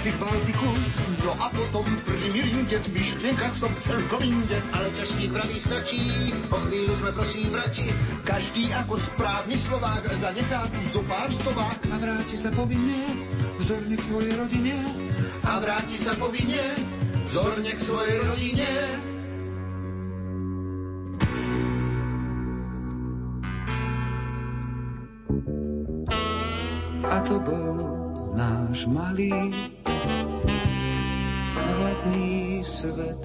Pacific Baltiku, no a potom pri Miringe v myšlienkach som celkom inde. Ale čašník vraví stačí, po chvíľu sme prosím vrati. Každý ako správny Slovák zanechá tu zo pár stovák. A vráti sa povinne, vzorne k svojej rodine. A vráti sa povinne, vzorne k svojej rodine. A to bol náš malý hladný svet.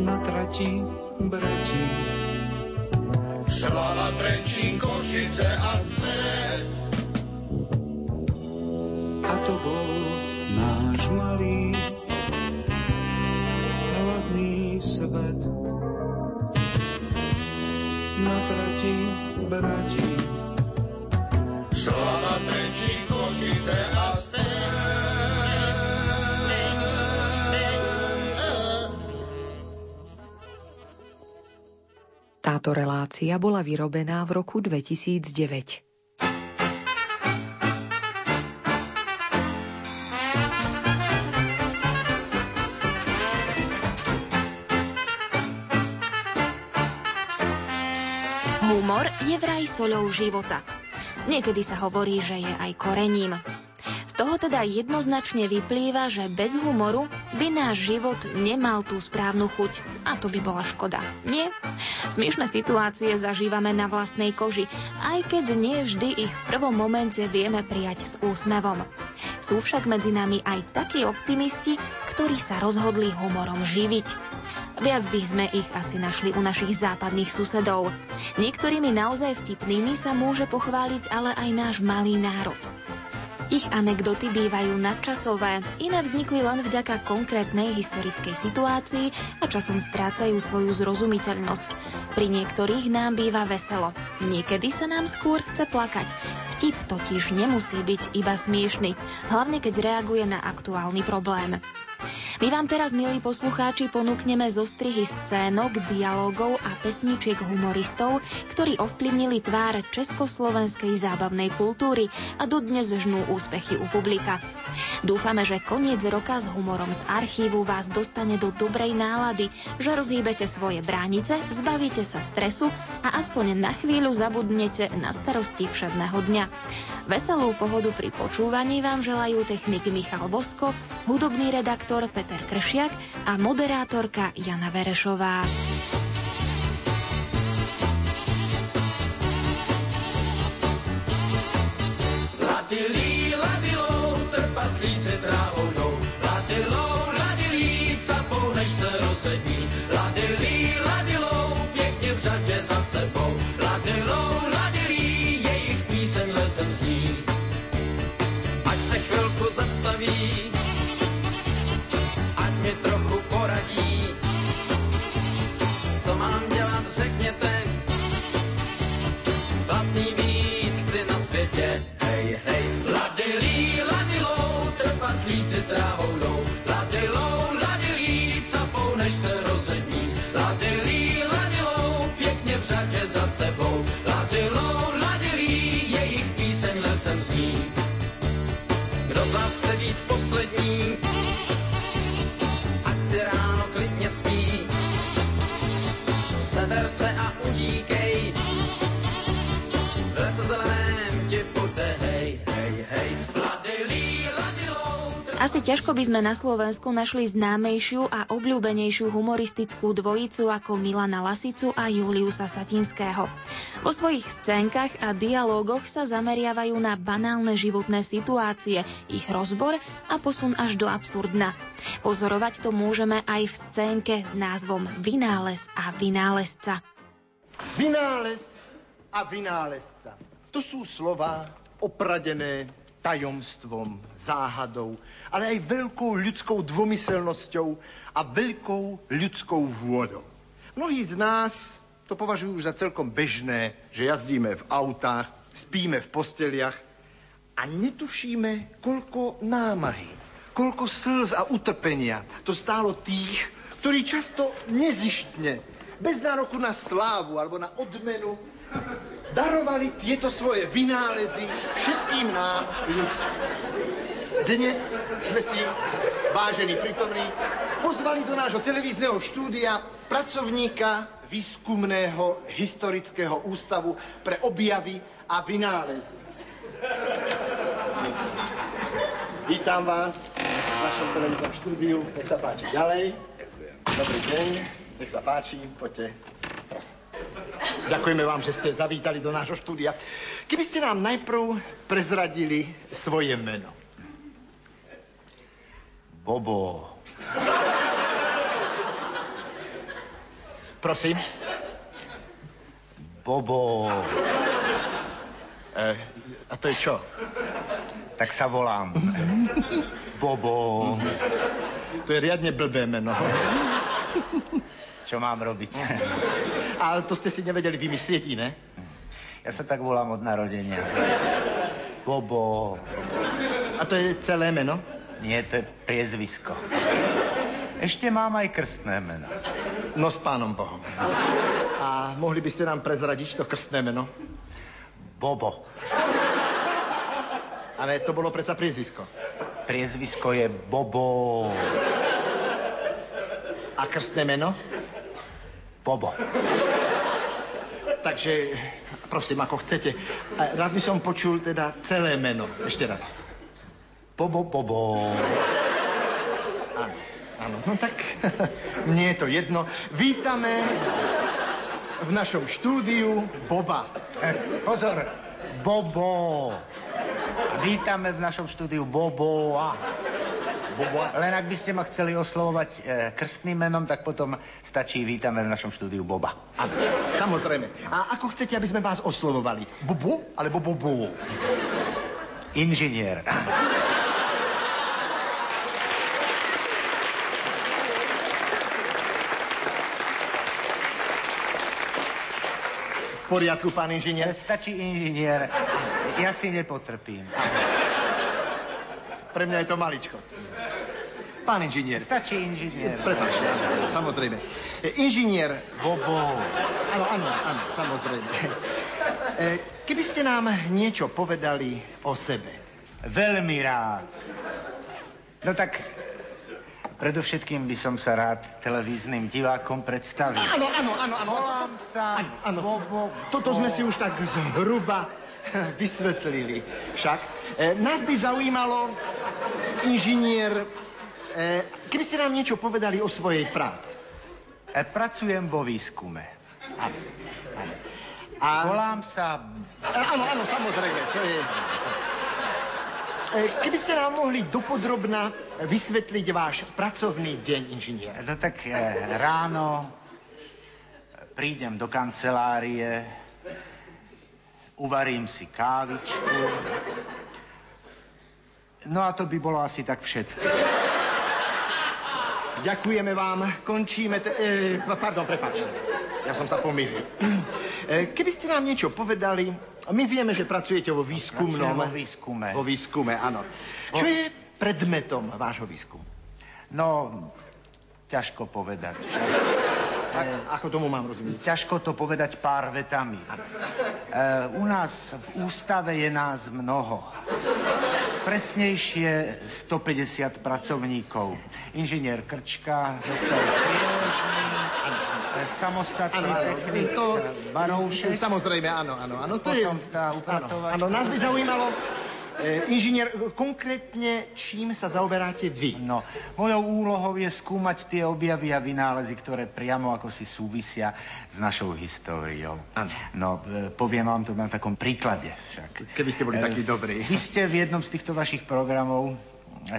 Na trati bratí. Sláva Trenčín, Košice a svet. A to bol náš malý hladný svet. Na trati bratí. Táto relácia bola vyrobená v roku 2009. Humor je vraj soľou života. Niekedy sa hovorí, že je aj korením. Toho teda jednoznačne vyplýva, že bez humoru by náš život nemal tú správnu chuť. A to by bola škoda. Nie? Smiešné situácie zažívame na vlastnej koži, aj keď nie vždy ich v prvom momente vieme prijať s úsmevom. Sú však medzi nami aj takí optimisti, ktorí sa rozhodli humorom živiť. Viac by sme ich asi našli u našich západných susedov. Niektorými naozaj vtipnými sa môže pochváliť ale aj náš malý národ. Ich anekdoty bývajú nadčasové, iné vznikli len vďaka konkrétnej historickej situácii a časom strácajú svoju zrozumiteľnosť. Pri niektorých nám býva veselo, niekedy sa nám skôr chce plakať. Vtip totiž nemusí byť iba smiešny, hlavne keď reaguje na aktuálny problém. My vám teraz, milí poslucháči, ponúkneme zostrihy scénok, dialogov a pesničiek humoristov, ktorí ovplyvnili tvár československej zábavnej kultúry a dodnes žnú úspechy u publika. Dúfame, že koniec roka s humorom z archívu vás dostane do dobrej nálady, že rozhýbete svoje bránice, zbavíte sa stresu a aspoň na chvíľu zabudnete na starosti všedného dňa. Veselú pohodu pri počúvaní vám želajú technik Michal Bosko, hudobný redaktor Peter Kršiak a moderátorka Jana Verešová. Ladilí, ladilou, trpaslíci trávou jdou. Ladilou, ladilí, capou, než se rozední. Ladilí, ladilou, pěkně v řadě za sebou. Ladilou, ladilí, jejich píseň lesem zní. Ať se chvilku zastaví, poradí. Co mám dělat, řekněte, platný být chci na světě. Hej, hej, ladilí, ladilou, trpaslíci trávou jdou. Ladilou, ladilí, capou, než se rozední. Ladilí, ladilou, pěkně v řadě za sebou. Ladilou, ladilí, jejich píseň lesem zní. Kdo z vás chce být poslední, spí. Sever se a utíkej, v lese zeleném Asi ťažko by sme na Slovensku našli známejšiu a obľúbenejšiu humoristickú dvojicu ako Milana Lasicu a Juliusa Satinského. Vo svojich scénkach a dialógoch sa zameriavajú na banálne životné situácie, ich rozbor a posun až do absurdna. Pozorovať to môžeme aj v scénke s názvom Vynález a vynálezca. Vynález a vynálezca. To sú slova opradené tajomstvom, záhadou, ale aj veľkou ľudskou dvomyselnosťou a veľkou ľudskou vôdou. Mnohí z nás to považujú už za celkom bežné, že jazdíme v autách, spíme v posteliach a netušíme, koľko námahy, koľko slz a utrpenia to stálo tých, ktorí často nezištne, bez nároku na slávu alebo na odmenu, darovali tieto svoje vynálezy všetkým nám ľudstvu. Dnes sme si, vážení prítomní, pozvali do nášho televízneho štúdia pracovníka výskumného historického ústavu pre objavy a vynálezy. Vítam vás v našom televíznom štúdiu. Nech sa páči ďalej. Dobrý deň. Nech sa páči. Poďte. Ďakujeme vám, že ste zavítali do nášho štúdia. Keby ste nám najprv prezradili svoje meno. Bobo. Prosím. Bobo. E, a to je čo? Tak sa volám. Bobo. To je riadne blbé meno. Čo mám robiť? A to ste si nevedeli vymyslieť iné? Ja sa tak volám od narodenia. Bobo. A to je celé meno? Nie, to je priezvisko. Ešte mám aj krstné meno. No s pánom Bohom. A mohli by ste nám prezradiť to krstné meno? Bobo. Ale to bolo predsa priezvisko. Priezvisko je Bobo. A krstné meno? Bobo. Takže, prosím, ako chcete. A Rád by som počul teda celé meno. Ešte raz. Bobo, Bobo. Áno, áno. No tak, mne je to jedno. Vítame v našom štúdiu Boba. Eh, Pozor, Bobo. Vítame v našom štúdiu Bobo. Bobo. Len ak by ste ma chceli oslovovať e, krstným menom, tak potom stačí vítame v našom štúdiu Boba. Áno, samozrejme. A ako chcete, aby sme vás oslovovali? Bobo alebo Bobo? Inžinier. V poriadku, pán inžinier? Stačí inžinier. Ja si nepotrpím. Pre mňa je to maličkosť. Pán inžinier. Stačí inžinier. Prepačte, samozrejme. E, Inžinier, Bobo. áno, áno, áno, samozrejme. E, Keby ste nám niečo povedali o sebe. Veľmi rád. No tak, predovšetkým by som sa rád televíznym divákom predstavil. Áno, áno, áno, áno. Volám sa Áno, áno. Bobo. Toto sme si už tak zhruba vysvetlili. Však nás by zaujímalo, inžinier, e, keby ste nám niečo povedali o svojej práci. E, Pracujem vo výskume. Áno, áno. A, Volám sa... e, áno, áno, samozrejme, to je... E, Keby ste nám mohli dopodrobna vysvetliť váš pracovný deň, inžinier. No tak e, ráno prídem do kancelárie, uvarím si kávičku. No a to by bolo asi tak všetko. Ďakujeme vám, končíme... Te, e, pardon, prepáčte. Ja som sa pomýlil. E, keby ste nám niečo povedali, my vieme, že pracujete vo výskumnom... Vo výskume. Vo výskume, áno. Čo je predmetom vášho výskumu? No, ťažko povedať. A, ako tomu mám rozumieť? Ťažko to povedať pár vetami. E, u nás v ústave je nás mnoho. Presnejšie 150 pracovníkov. Inžinier Krčka, doktor Priežný, samostatný technik to- Baroušek. Samozrejme, áno, áno. áno to Potom je... tá upratovačka. áno, nás by zaujímalo, e, inžinier, konkrétne čím sa zaoberáte vy? No, mojou úlohou je skúmať tie objavy a vynálezy, ktoré priamo ako si súvisia s našou históriou. Áno. No, e, poviem vám to na takom príklade však. Keby ste boli E, takí dobrí. Vy ste v jednom z týchto vašich programov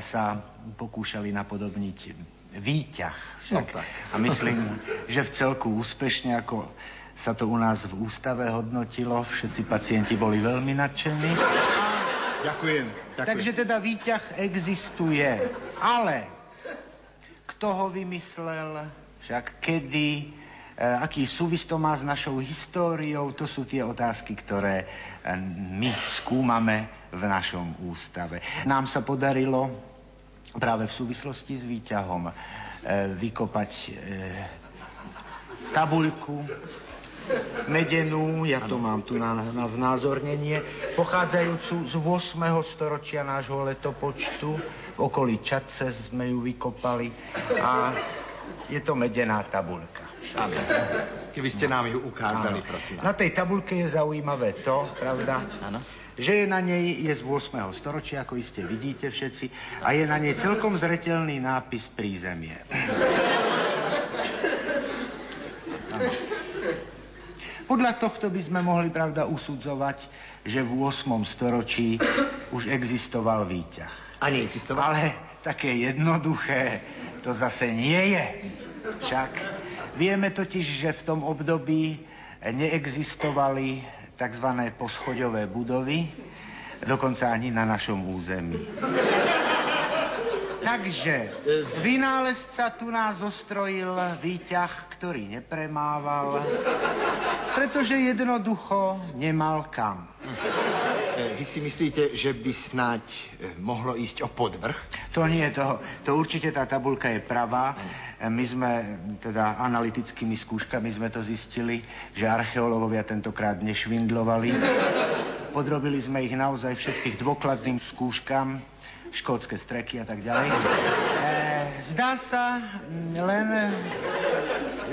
sa pokúšali napodobniť výťah. Však. No tak. A myslím, že v celku úspešne, ako sa to u nás v ústave hodnotilo, všetci pacienti boli veľmi nadšení. Ďakujem. ďakujem. Takže teda výťah existuje. Ale kto ho vymyslel, však kedy, e, aký súvis to má s našou históriou, to sú tie otázky, ktoré e, my skúmame v našom ústave. Nám sa podarilo práve v súvislosti s výťahom e, vykopať tabuľku medenú, ja to mám tu na, na znázornenie, pochádzajúcu z 8. storočia nášho letopočtu. V okolí Čadce sme ju vykopali a je to medená tabulka. Áno. Keby ste nám ju ukázali, Áno. prosím Na vás. tej tabulke je zaujímavé to, pravda, Áno. že je na nej, je z 8. storočia, ako iste vidíte všetci, a je na nej celkom zretelný nápis prízemie. Podľa tohto by sme mohli, pravda, usudzovať, že v 8. storočí už existoval výťah. A neexistoval? Ale také jednoduché to zase nie je. Však vieme totiž, že v tom období neexistovali tzv. poschoďové budovy, dokonca ani na našom území. Takže vynálezca tu nás zostrojil výťah, ktorý nepremával, pretože jednoducho nemal kam. E, Vy si myslíte, že by snáď e, mohlo ísť o podvrh? To nie, to, to určite tá tabulka je pravá. E, My sme, teda analytickými skúškami sme to zistili, že archeológovia tentokrát nešvindlovali. Podrobili sme ich naozaj všetkých dôkladným skúškam, škótske streky a tak ďalej. E, zdá sa mm, len,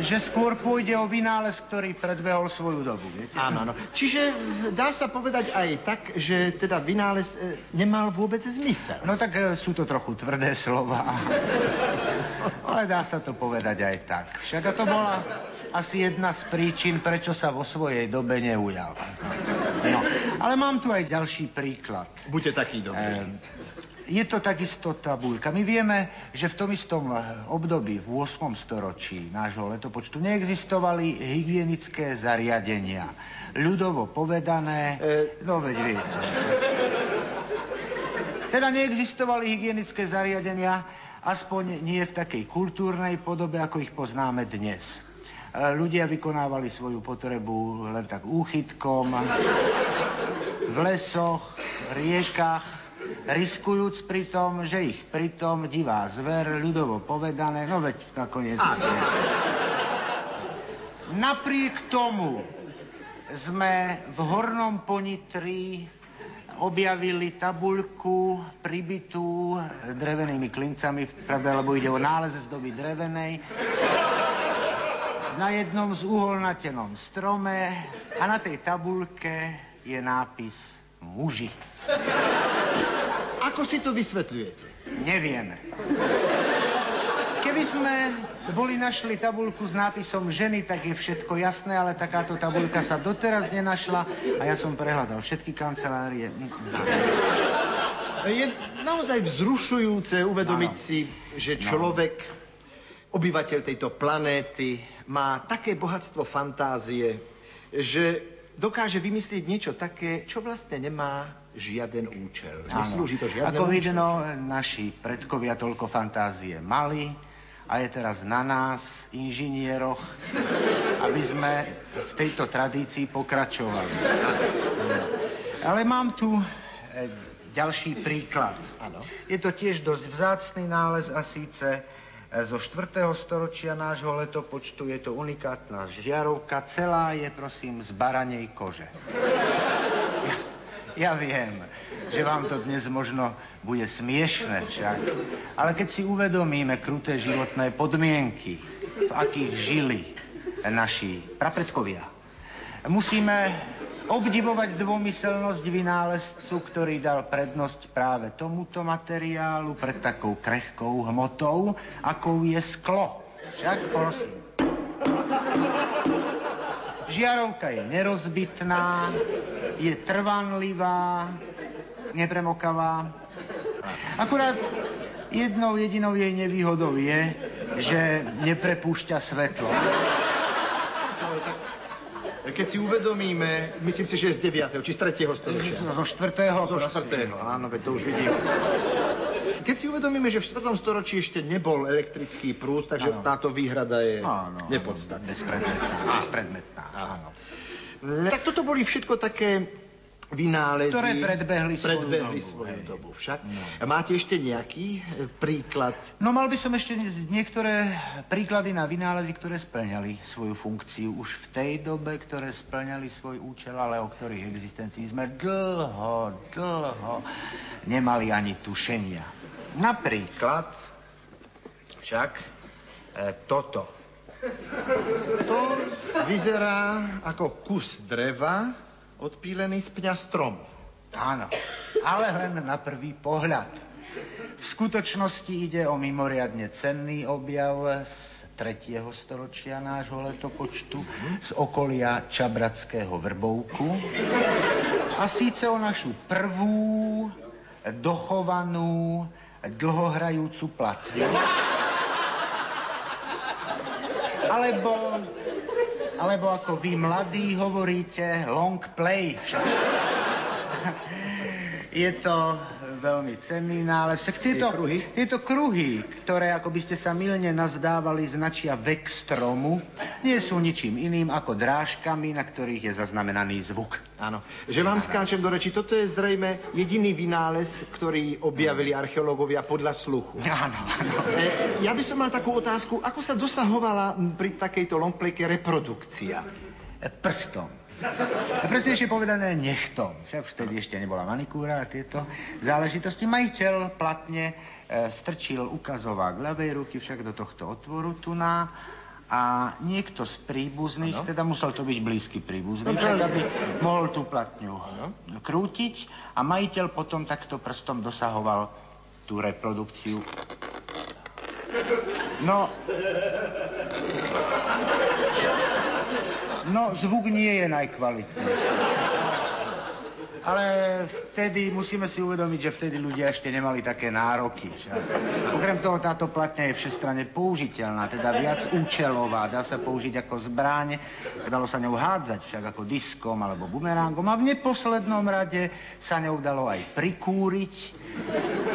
že skôr pôjde o vynález, ktorý predbehol svoju dobu. Viete? Áno, áno. Čiže dá sa povedať aj tak, že teda vynález e, nemal vôbec zmysel. No tak e, sú to trochu tvrdé slova. Ale dá sa to povedať aj tak. Však a to bola asi jedna z príčin, prečo sa vo svojej dobe neujal. No, ale mám tu aj ďalší príklad. Buďte taký dobrý. Ehm, Je to takisto tabuľka. My vieme, že v tom istom eh, období, v 8. storočí nášho letopočtu, neexistovali hygienické zariadenia. Ľudovo povedané, E- no veď viete. Teda neexistovali hygienické zariadenia, aspoň nie v takej kultúrnej podobe, ako ich poznáme dnes. E, Ľudia vykonávali svoju potrebu len tak úchytkom, v lesoch, v riekach, riskujúc pritom, že ich pritom divá zver, ľudovo povedané, no veď nakoniec... Napriek tomu sme v Hornom Ponitri objavili tabuľku pribitú drevenými klincami, pravda, lebo ide o nález z doby drevenej, na jednom z uholnatenom strome a na tej tabuľke je nápis muži. Ako si to vysvetľujete? Nevieme. Keby sme boli našli tabulku s nápisom ženy, tak je všetko jasné, ale takáto tabulka sa doteraz nenašla a ja som prehľadal všetky kancelárie. Je naozaj vzrušujúce uvedomiť Áno. si, že človek, obyvateľ tejto planéty, má také bohatstvo fantázie, že dokáže vymyslieť niečo také, čo vlastne nemá žiaden účel. Neslúži to žiadnemu Ako účelu. vidno, naši predkovia toľko fantázie mali a je teraz na nás, inžinieroch, aby sme v tejto tradícii pokračovali. Ale mám tu e, ďalší príklad. Áno. Je to tiež dosť vzácný nález a síce zo 4. storočia nášho letopočtu je to unikátna žiarovka. Celá je, prosím, z baranej kože. Ja, ja viem, že vám to dnes možno bude smiešne však. Ale keď si uvedomíme kruté životné podmienky, v akých žili naši prapredkovia, musíme obdivovať dvomyselnosť vynálezcu, ktorý dal prednosť práve tomuto materiálu pred takou krehkou hmotou, akou je sklo. Však prosím. Žiarovka je nerozbitná, je trvanlivá, nepremokavá. Akurát jednou jedinou jej nevýhodou je, že neprepúšťa svetlo. Keď si uvedomíme, myslím si, že je z 9. či z 3. storočia. Zo štvrtého, Zo prosím. 4. Áno, veď to už vidím. Keď si uvedomíme, že v 4. storočí ešte nebol elektrický prúd, takže Áno. táto výhrada je áno, nepodstatná. Bezpredmetná. Bezpredmetná, áno. Tak toto boli všetko také vynálezy... Ktoré predbehli svoju predbehli dobu, svoju dobu však. Máte ešte nejaký e, príklad? No mal by som ešte nie- niektoré príklady na vynálezy, ktoré splňali svoju funkciu už v tej dobe, ktoré splňali svoj účel, ale o ktorých existencii sme dlho, dlho nemali ani tušenia. Napríklad však e, toto. To vyzerá ako kus dreva odpílený z pňa stromu. Áno, ale len na prvý pohľad. V skutočnosti ide o mimoriadne cenný objav z 3. storočia nášho letopočtu z okolia Čabratského vrbovku. A síce o našu prvú dochovanú dlhohrajúcu platňu. Alebo, alebo ako vy mladí hovoríte, long play. Je to veľmi cenný nález. Však tieto, Tie kruhy? tieto kruhy, ktoré, ako by ste sa milne nazdávali, značia vek stromu, nie sú ničím iným ako drážkami, na ktorých je zaznamenaný zvuk. Áno. Že vám skáčem do reči, toto je zrejme jediný vynález, ktorý objavili archeológovia podľa sluchu. Áno, áno. E, ja by som mal takú otázku, ako sa dosahovala pri takejto longpleke reprodukcia? Prstom. A presnejšie povedané nechtom. Však vtedy ešte nebola manikúra a tieto záležitosti. Majiteľ platne e, strčil ukazovák ľavej ruky však do tohto otvoru tu na a niekto z príbuzných, Áno. teda musel to byť blízky príbuzný, No však aby mohol tú platňu krútiť a majiteľ potom takto prstom dosahoval tú reprodukciu. No, No, zvuk nie je najkvalitnejší. Ale vtedy musíme si uvedomiť, že vtedy ľudia ešte nemali také nároky. Však. Okrem toho táto platňa je všestranne použiteľná, teda viac účelová. Dá sa použiť ako zbráň, dalo sa ňou hádzať však ako diskom alebo bumerangom a v neposlednom rade sa ňou dalo aj prikúriť,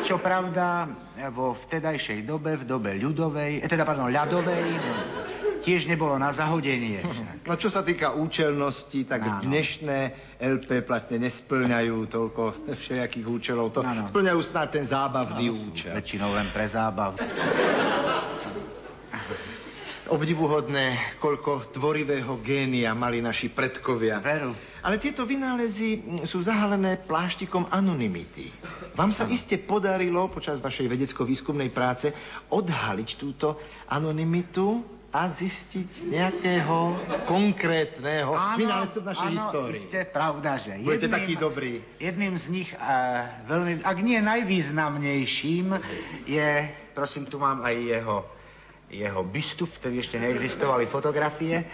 čo pravda vo vtedajšej dobe, v dobe ľudovej, eh, teda pardon, ľadovej, tiež nebolo na zahodenie. Však. No čo sa týka účelnosti, tak Áno. dnešné LP platne nesplňajú toľko všelijakých účelov. To Áno. splňajú snad ten zábavný účel. Väčšinou len pre zábav. Obdivuhodné, koľko tvorivého génia mali naši predkovia. Veru. Ale tieto vynálezy sú zahalené pláštikom anonymity. Vám sa iste podarilo počas vašej vedecko-výskumnej práce odhaliť túto anonymitu a zistiť nejakého konkrétneho vynálezcu v našej áno, histórii. Iste, pravda, že Budete taký dobrý. Jedným z nich, uh, veľmi, ak nie najvýznamnejším, je, prosím, tu mám aj jeho, jeho bystu, vtedy ešte neexistovali fotografie.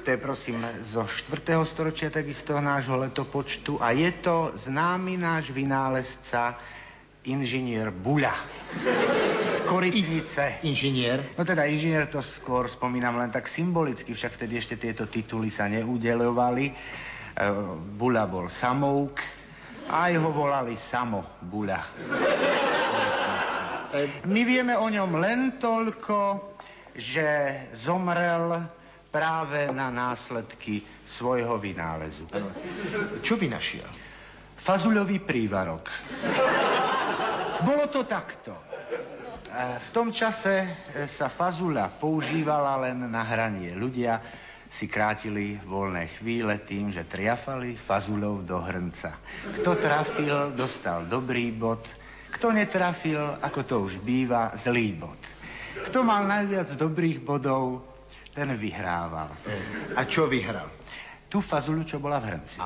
To je, prosím, zo 4. storočia takisto nášho letopočtu a je to známy náš vynálezca, inžinier Buľa z Korytnice. Inžinier. No teda inžinier to skôr spomínam len tak symbolicky, však vtedy ešte tieto tituly sa neudelovali. E, Bula bol samouk, a aj ho volali Samo Bula. My vieme o ňom len toľko, že zomrel práve na následky svojho vynálezu. Čo vynašiel? Fazuľový prívarok. Bolo to takto. E, V tom čase e, sa fazula používala len na hranie. Ľudia si krátili voľné chvíle tým, že triafali fazulov do hrnca. Kto trafil, dostal dobrý bod. Kto netrafil, ako to už býva, zlý bod. Kto mal najviac dobrých bodov, ten vyhrával. A čo vyhral? Tú fazulu, čo bola v hrnci.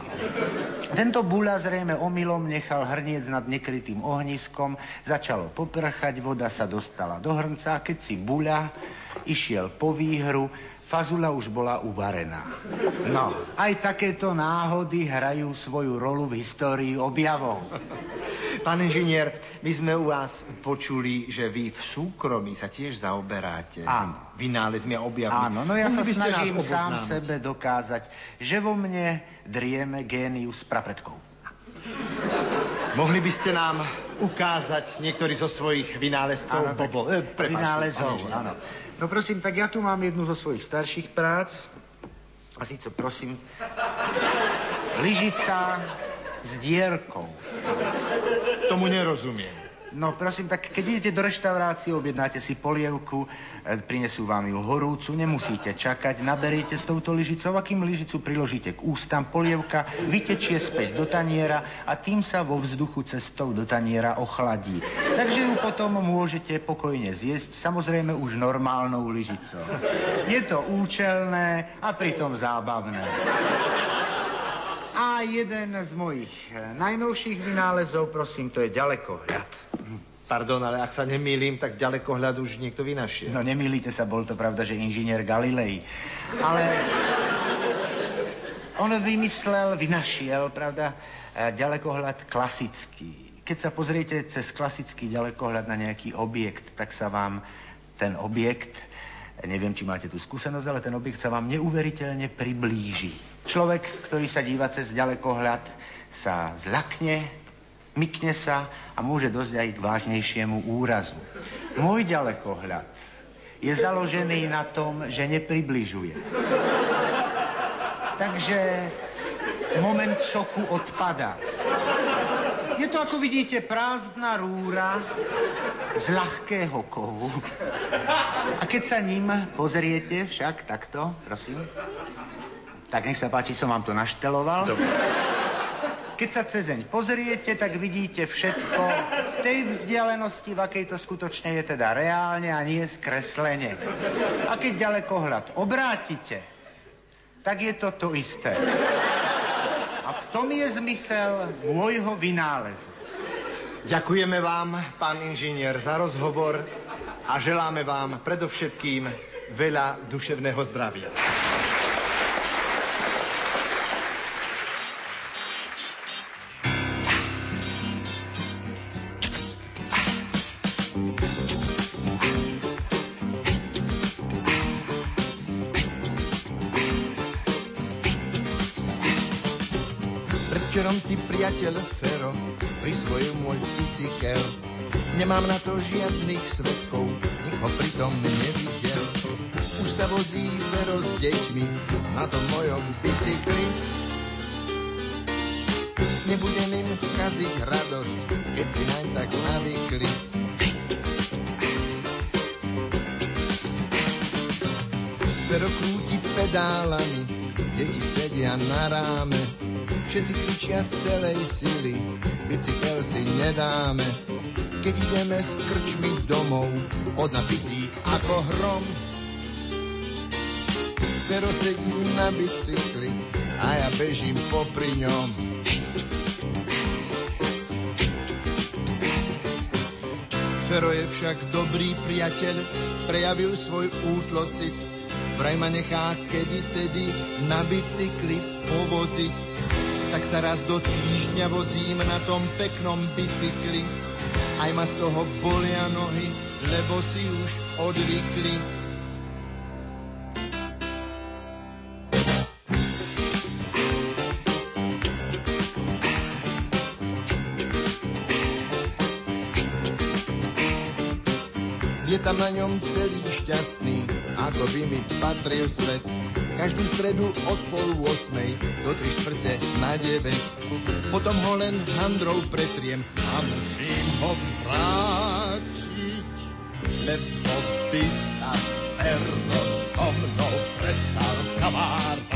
Tento bula zrejme omylom nechal hrniec nad nekrytým ohniskom, začalo poprchať, voda sa dostala do hrnca a keď si bula išiel po výhru, fazula už bola uvarená. No, aj takéto náhody hrajú svoju rolu v histórii objavov. Pán inžinier, my sme u vás počuli, že vy v súkromí sa tiež zaoberáte. Áno. Vynálezmi a objavmi. Áno, no ja sa snažím sám sebe dokázať, že vo mne drieme génius prapredkov. Mohli by ste nám ukázať niektorý zo svojich vynálezcov? Áno, Bobo, eh, prepáčte, vynálezov, áno. No prosím, tak ja tu mám jednu zo svojich starších prác. A síce prosím, lyžica s dierkou. Tomu nerozumiem. No prosím, tak keď idete do reštaurácie, objednáte si polievku, e, prinesú vám ju horúcu, nemusíte čakať, naberiete s touto lyžicou a kým lyžicu priložíte k ústam, polievka vytečie späť do taniera a tým sa vo vzduchu cestou do taniera ochladí. Takže ju potom môžete pokojne zjesť, samozrejme už normálnou lyžicou. Je to účelné a pritom zábavné. Jeden z mojich e, najnovších vynálezov, prosím, to je ďalekohľad. Pardon, ale ak sa nemýlim, tak ďalekohľad už niekto vynašiel. No nemýlite sa, bol to pravda, že inžinier Galilei. Ale on vymyslel, vynašiel, pravda, e, ďalekohľad klasický. Keď sa pozriete cez klasický ďalekohľad na nejaký objekt, tak sa vám ten objekt, neviem, či máte tú skúsenosť, ale ten objekt sa vám neuveriteľne priblíži. Človek, ktorý sa díva cez ďalekohľad, sa zľakne, mykne sa a môže dosť aj k vážnejšiemu úrazu. Môj ďalekohľad je založený na tom, že nepribližuje. Takže moment šoku odpada. Je to, ako vidíte, prázdna rúra z ľahkého kovu. A keď sa ním pozriete však takto, prosím, tak nech sa páči, som vám to našteloval. Dobre. Keď sa cezeň pozriete, tak vidíte všetko v tej vzdialenosti, v akej to skutočne je teda reálne a nie skreslenie. A keď ďalekohľad obrátite, tak je to to isté. A v tom je zmysel môjho vynálezu. Ďakujeme vám, pán inžinier, za rozhovor a želáme vám predovšetkým veľa duševného zdravia. Si priateľ Fero prisvojil môj bicykel. Nemám na to žiadnych svetkov, nikoho pritom nevidel. Už sa vozí Fero s deťmi na tom mojom bicykli. Nebudem im kaziť radosť, keď si naň tak navykli. Fero krúti pedálami, deti sedia na ráme, Všetci kričia z celej sily, bicykel si nedáme. Keď ideme s krčmi domov, od napitý ako hrom. Pero sedí na bicykli a ja bežím popri ňom. Fero je však dobrý priateľ, prejavil svoj útlocit. Vraj ma nechá kedy tedy na bicykli povoziť tak sa raz do týždňa vozím na tom peknom bicykli. Aj ma z toho bolia nohy, lebo si už odvykli. Je tam na ňom celý šťastný, ako by mi patril svet. Každú stredu od pol 8 do tri štvrte na 9. Potom ho len handrou pretriem a musím ho vrátiť, lebo by sa Ferno so mnou prestal kamarátiť.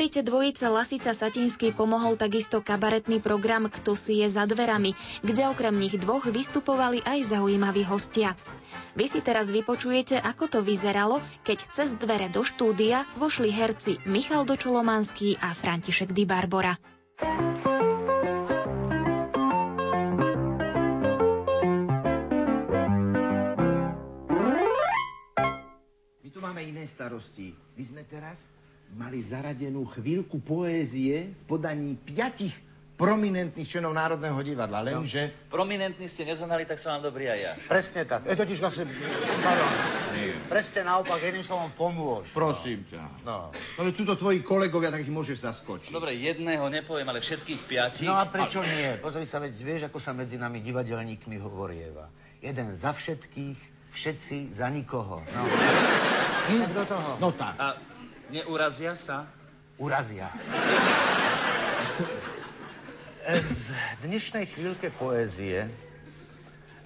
Popularite dvojice Lasica Satinský pomohol takisto kabaretný program Kto si je za dverami, kde okrem nich dvoch vystupovali aj zaujímaví hostia. Vy si teraz vypočujete, ako to vyzeralo, keď cez dvere do štúdia vošli herci Michal Dočolomanský a František Di Barbora. My tu máme iné starosti. My sme teraz mali zaradenú chvíľku poézie v podaní piatich prominentných členov Národného divadla, lenže... No, prominentní ste nezohnali, tak som vám dobrý aj ja. Presne tak. Je totiž vlastne... Pardon. Presne naopak, jedným slovom pomôž. Prosím ťa. No. No sú to tvoji kolegovia, tak ich môžeš zaskočiť. Dobre, jedného nepoviem, ale všetkých piatich. No a prečo nie? Pozri sa, veď vieš, ako sa medzi nami divadelníkmi hovorieva. Jeden za všetkých, všetci za nikoho. No. Hm? Tak do toho. No tak. A neurazia sa? Urazia. V dnešnej chvíľke poézie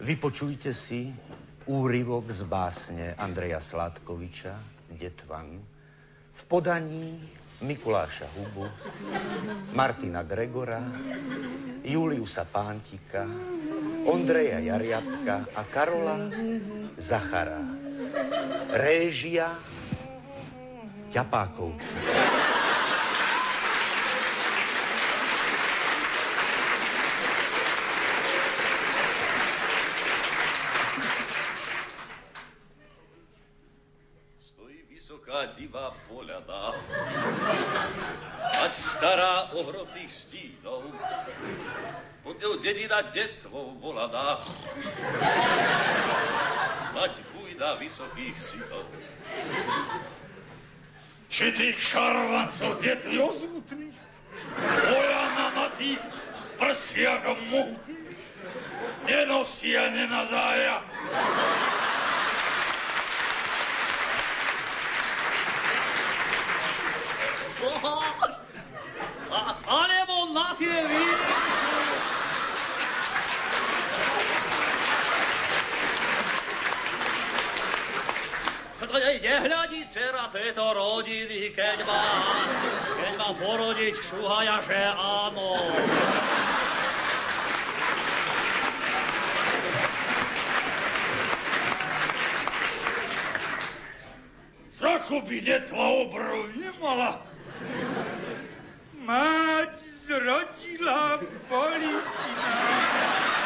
vypočujte si úryvok z básne Andreja Sládkoviča, Detvan, v podaní Mikuláša Hubu, Martina Gregora, Juliusa Pántika, Ondreja Jariatka a Karola Zachara. Réžia Ťapákovci. Stojí vysoká divá poľada, ať stará ohromných stínov, pod ňou dedina detvou volaná, mať bujná vysokých synov. Či tých šarvancov detví rozmutných, poľana na tých prsiach mohutných, nenosia, nenadája, A, alebo na jej nehľadí dcera tejto rodiny, keď má, keď má porodiť šuhaja, že áno. By detva obrov nemala. Mať zrodila v polisinách.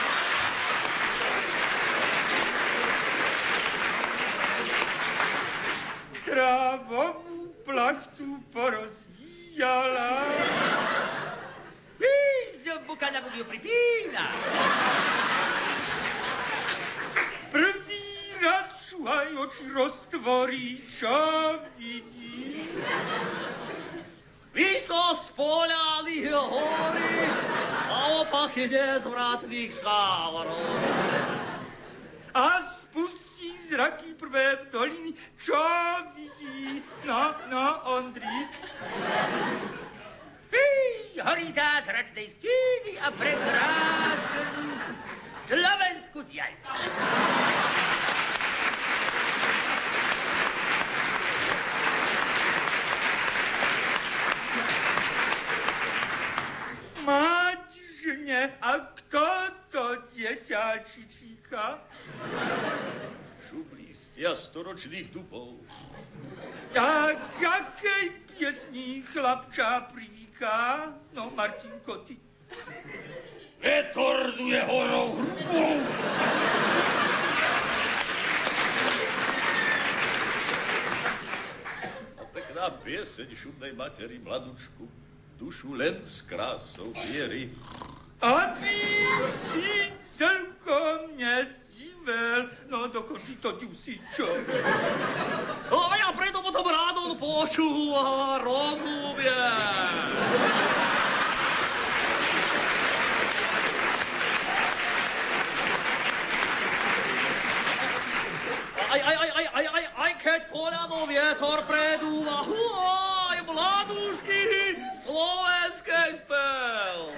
Krávovú plachtu porozvíjala. Víš, buka na budu pripína. Prvý rad šuhaj oči roztvorí, čo vidí. Vyso spoľali hory a opachy nezvratných skávarov. A spustí zraky prvé v doliny, čo vidí, no, no, Ondrík. Hej, tá zračnej stíny a prekrácenú Slovenskú diaľ. Mať žne, a kto to dieťa čičíka? Šublístia storočných dubov. A k akej piesni chlapča privíka? No, Marcinko, ty. Vetorduje horou hrubou. A pekná pieseň šumnej materi mladučku, dušu len s krásou viery. Aby si celkom nezdivel, no dokončí to ďusičo. No a ja preto potom ráno počúva, rozumie. Aj, aj, aj, aj, aj, aj, aj keď poľadou vietor predúva, aj mladúšky, slovenský spev.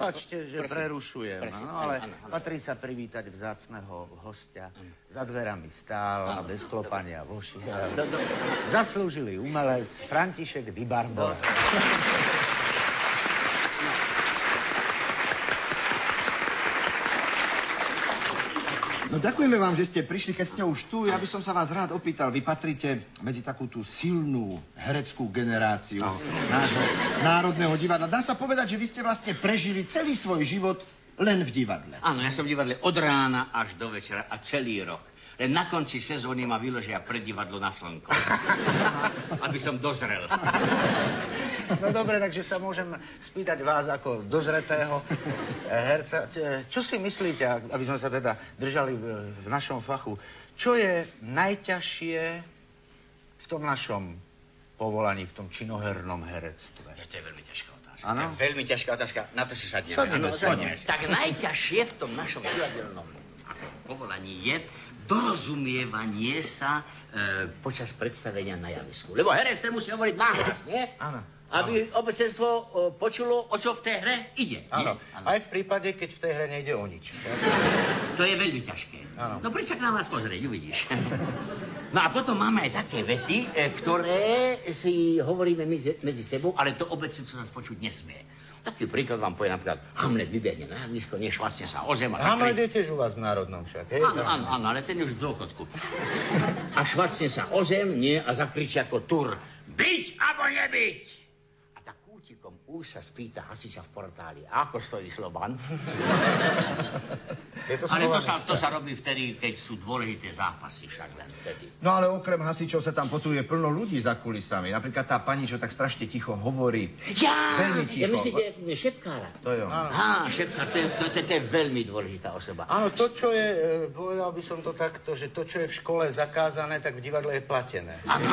Prepačte, že Prosím. prerušujem, Prosím, no, ale áno, áno. patrí sa privítať vzácného hostia. Za dverami stál a bez klopania vošiel. Zaslúžili umelec František Di No ďakujeme vám, že ste prišli, keď ste už tu. Ja by som sa vás rád opýtal. Vy patríte medzi takú tú silnú hereckú generáciu no. nášho národného divadla. Dá sa povedať, že vy ste vlastne prežili celý svoj život len v divadle. Áno, ja som v divadle od rána až do večera a celý rok. Len na konci sezóny ma vyložia pred divadlo na slnko. Aby som dozrel. No dobre, takže sa môžem spýtať vás ako dozretého herca. Čo si myslíte, aby sme sa teda držali v našom fachu, čo je najťažšie v tom našom povolaní, v tom činohernom herectve? Ja, to je veľmi ťažká otázka. Áno? To je veľmi ťažká otázka. Na to si sadneme. Sadneme, sadneme. Tak najťažšie v tom našom divadelnom povolaní je dorozumievanie sa e, počas predstavenia na javisku. Lebo herec ten musí hovoriť nahlas, nie? Áno. Aby obecenstvo e, počulo, o čo v tej hre ide. Áno. Aj v prípade, keď v tej hre nejde o nič. To je veľmi ťažké. Áno. No príď sa k nám nás pozrieť, uvidíš. No a potom máme aj také vety, e, ktoré si hovoríme medzi sebou, ale to obecenstvo nás počuť nesmie. Taký príklad vám povie napríklad, Hamlet vybehne na javisko, nešvacne sa o zem a Hamlet zakrie... je tiež u vás v národnom však, hej? Áno, áno, áno, ale ten je už v dôchodku. A švacne sa o zem, nie, a zakričí ako tur. Byť alebo nebyť! Kútikom už sa spýta hasiča v portáli, ako stojí Sloban? To Ale to sa, to sa robí vtedy, keď sú dôležité zápasy, však len vtedy. No ale okrem hasičov sa tam potuje plno ľudí za kulisami. Napríklad tá pani, čo tak strašne ticho hovorí. Ja, Veľmi ticho. ja myslíte šepkára? To je on. Á, šepkár, to je, to, to, to je veľmi dôležitá osoba. Áno, to, čo je, e, povedal by som to takto, že to, čo je v škole zakázané, tak v divadle je platené. Áno,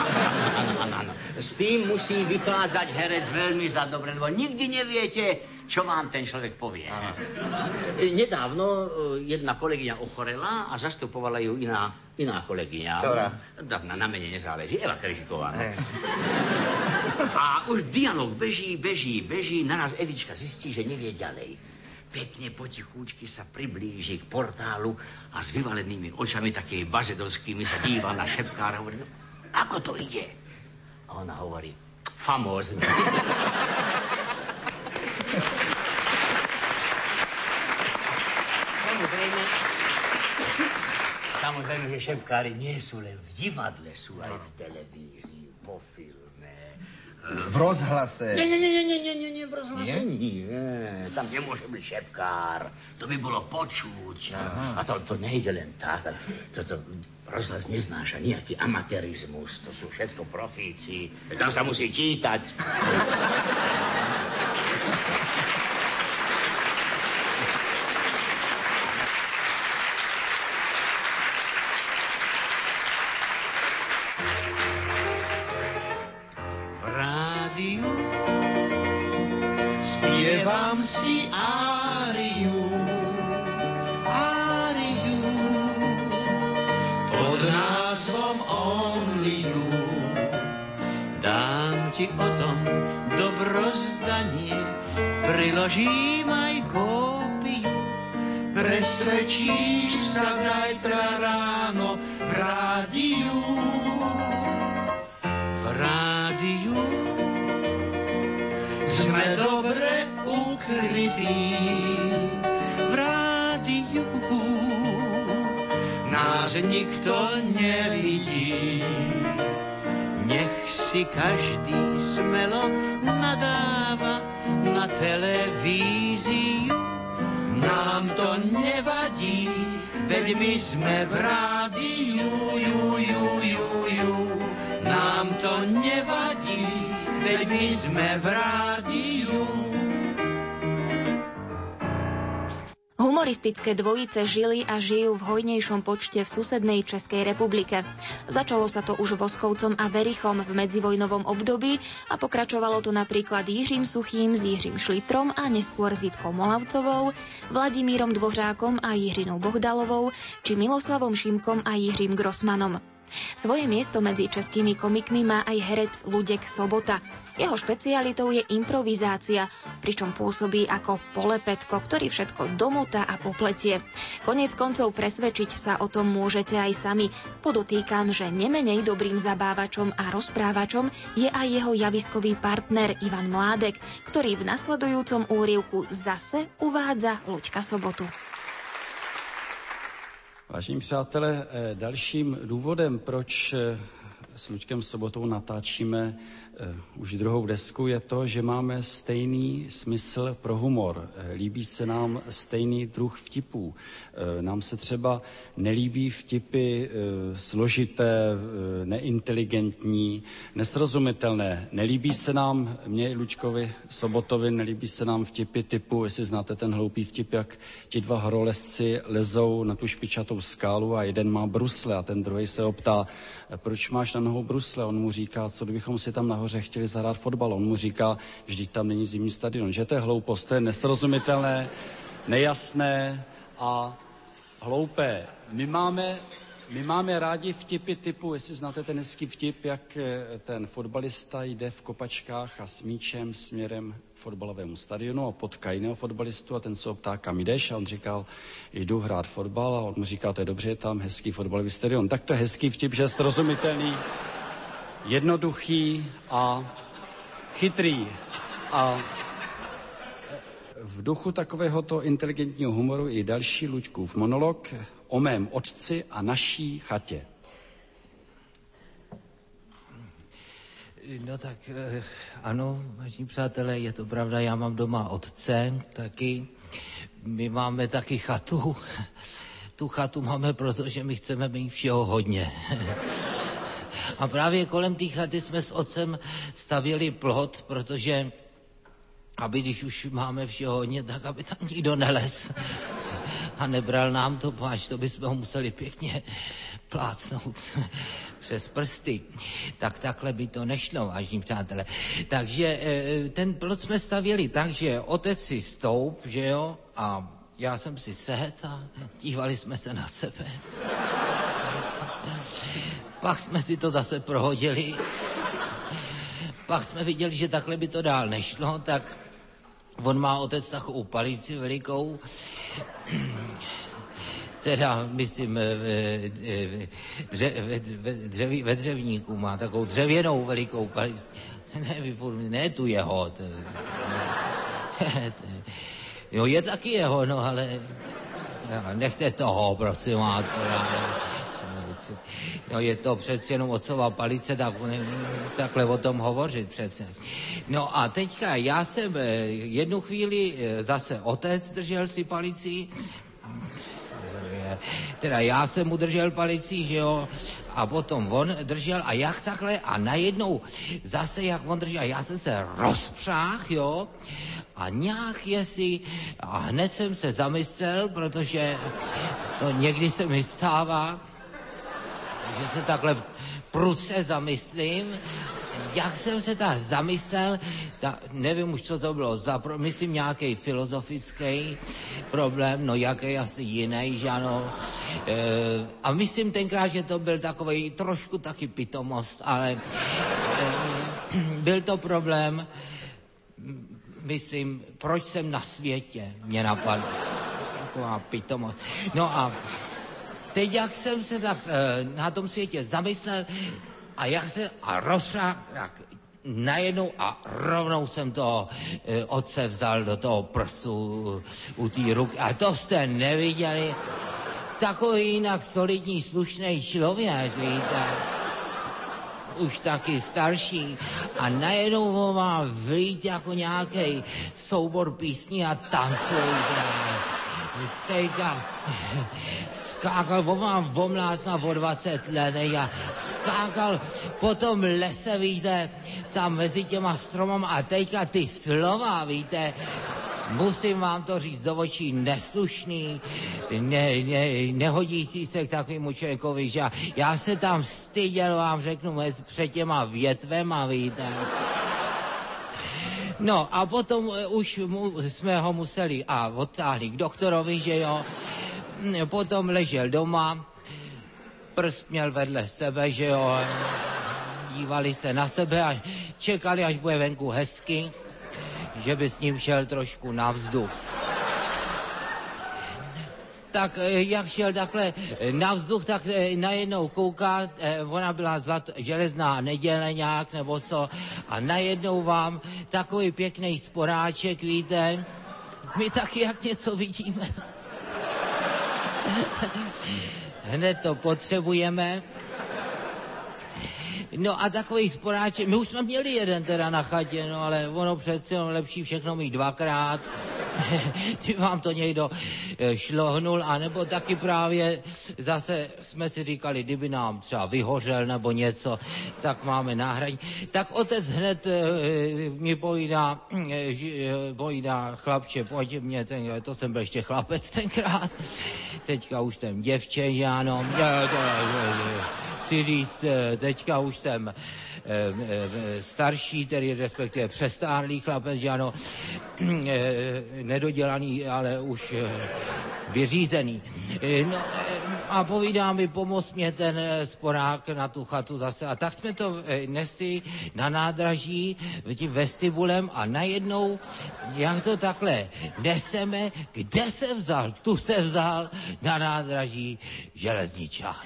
áno, áno. S tým musí vychádzať herec veľmi za dobre, lebo nikdy neviete, čo vám ten človek povie. E, Nedávno e, jedna kolegyňa ochorela a zastupovala ju iná, iná kolegyňa. Ktorá? Tak na, na mene nezáleží. Eva Križiková. no. A už dialog beží, beží, beží. Naraz Evička zistí, že nevie ďalej. Pekne potichúčky sa priblíži k portálu a s vyvalenými očami, takými bazedovskými, sa díva na šepkára a hovorí, no, ako to ide? A ona hovorí, famózne. Samozrejme, samozrejme, že šepkári nie sú len v divadle, sú aj v televízii, vo filme. V rozhlase. Nie, nie, nie, nie, nie, nie, nie, v rozhlase nie? nie. Tam nemôže byť šepkár. To by bolo počuť. A to, to nejde len tak. To, to, rozhlas neznáša nejaký amatérizmus. To sú všetko profíci. Tam sa musí čítať. Ti o tom dobrozdanie, priložím aj kópiu. Presvedčíš sa zajtra ráno v rádiu. V rádiu Sme dobre ukrytí. v rádiu Nás nikto nevidí. Si každý smelo nadáva na televíziu. Nám to nevadí, veď my sme v rádiu, ju, ju, ju, ju. Nám to nevadí, veď my sme v rádiu. Humoristické dvojice žili a žijú v hojnejšom počte v susednej Českej republike. Začalo sa to už Voskovcom a Verichom v medzivojnovom období a pokračovalo to napríklad Jiřím Suchým s Jiřím Šlitrom a neskôr Zitkou Molavcovou, Vladimírom Dvořákom a Jiřinou Bohdalovou či Miloslavom Šimkom a Jiřím Grossmanom. Svoje miesto medzi českými komikmi má aj herec Ludek Sobota. Jeho špecialitou je improvizácia, pričom pôsobí ako polepetko, ktorý všetko domotá a popletie. Konec koncov presvedčiť sa o tom môžete aj sami. Podotýkam, že nemenej dobrým zabávačom a rozprávačom je aj jeho javiskový partner Ivan Mládek, ktorý v nasledujúcom úrivku zase uvádza Luďka Sobotu. Vážení přátelé, eh, dalším důvodem, proč eh, s Luďkem Sobotou natáčíme už druhou desku je to, že máme stejný smysl pro humor. Eh, líbí se nám stejný druh vtipů. Eh, nám se třeba nelíbí vtipy složité, neinteligentní, nesrozumitelné. Nelíbí se nám, mě Lučkovi Sobotovi, nelíbí se nám vtipy typu, jestli znáte ten hloupý vtip, jak ti dva horolezci lezou na tu špičatou skálu a jeden má brusle a ten druhý se optá, proč máš na nohou brusle? On mu říká, co kdybychom si tam nahoře nahoře chtěli zahrát fotbal. On mu říká, vždyť tam není zimní stadion. Že to je hloupost, to je nesrozumitelné, nejasné a hloupé. My máme, my máme rádi vtipy typu, jestli znáte ten hezký vtip, jak eh, ten fotbalista jde v kopačkách a s míčem směrem k fotbalovému stadionu a potká jiného fotbalistu a ten se optá, kam jdeš? A on říkal, jdu hrát fotbal a on mu říká, to je dobře, je tam hezký fotbalový stadion. Tak to je hezký vtip, že je srozumitelný jednoduchý a chytrý. A v duchu takovéhoto inteligentního humoru i další Luďkův monolog o mém otci a naší chatě. No tak eh, ano, vážení přátelé, je to pravda, já mám doma otce taky. My máme taky chatu. Tu chatu máme, protože my chceme mít všeho hodně. A právě kolem té chaty jsme s otcem stavěli plot, protože aby když už máme všeho hodně, tak aby tam nikdo neles a nebral nám to páč, to bychom ho museli pěkně plácnout přes prsty. Tak takhle by to nešlo, vážní přátelé. Takže eh, ten plot jsme stavěli tak, že otec si stoup, že jo, a já jsem si sehet a dívali jsme se na sebe. Pak jsme si to zase prohodili. Pak jsme viděli, že takhle by to dál nešlo, tak on má otec takovou palici velikou, teda, myslím, dře, ve, ve dřevníku má takovou dřevěnou velikou palici. Ne, ne tu jeho. To, jo, je taky jeho, no, ale nechte toho, prosím vás přes, no je to přece jenom otcová palice, tak takhle o tom hovořit přece. No a teďka já jsem eh, jednu chvíli eh, zase otec držel si palici, teda já jsem mu držel palici, že jo, a potom on držel a jak takhle a najednou zase jak on držel, já jsem se rozpřáh, jo, a nějak jestli, a hned jsem se zamyslel, protože to někdy se mi stává, že se takhle prudce zamyslím, jak jsem se tak zamyslel, ta, nevím už, co to bylo, za, myslím nějaký filozofický problém, no jaký asi jiný, že ano. E, a myslím tenkrát, že to byl takový trošku taky pitomost, ale e, byl to problém, myslím, proč jsem na světě, mě napadlo. Taková pitomost. No a teď, jak jsem se tak e, na tom světě zamyslel a jak se a rozšák, tak najednou a rovnou jsem to e, otce vzal do toho prstu u té ruky. A to jste neviděli. Takový jinak solidní, slušný člověk, víte už taky starší a najednou ho má vlít jako nějaký soubor písní a tancuje. Teďka skákal, on mám vomlásna o 20 let a skákal po tom lese, víte, tam mezi těma stromama a teďka ty slova, víte, musím vám to říct do očí, neslušný, ne, ne, nehodící se k takovému člověkovi, že já, se tam styděl, vám řeknu, před těma větvema, víte. No a potom eh, už mu, jsme ho museli a odtáhli k doktorovi, že jo. Potom ležel doma, prst měl vedle sebe, že jo. Dívali se na sebe a čekali, až bude venku hezky, že by s ním šel trošku na vzduch tak eh, jak šel takhle na vzduch, tak eh, najednou kouká, ona byla zlat, železná neděle nějak nebo co, a najednou vám takový pěkný sporáček, víte, my taky jak něco vidíme. Hned to potřebujeme. No a takový sporáček, my už jsme měli jeden teda na chatě, no ale ono přece jenom lepší všechno mít dvakrát. Vám to někdo eh, šlohnul, anebo taky právě zase jsme si říkali, kdyby nám třeba vyhořel nebo něco, tak máme náhradní. Tak otec hned e, mi povídá, e, povídá, chlapče, pojď mě, ten, to jsem byl ještě chlapec tenkrát, teďka už jsem děvče, ano, chci říct, teďka už jsem starší, tedy respektive přestárlý chlapec, že ano, nedodělaný, ale už vyřízený. No, a povídá mi, pomoz mě ten sporák na tu chatu zase. A tak jsme to nesli na nádraží tím vestibulem a najednou, jak to takhle neseme, kde se vzal? Tu se vzal na nádraží železničák.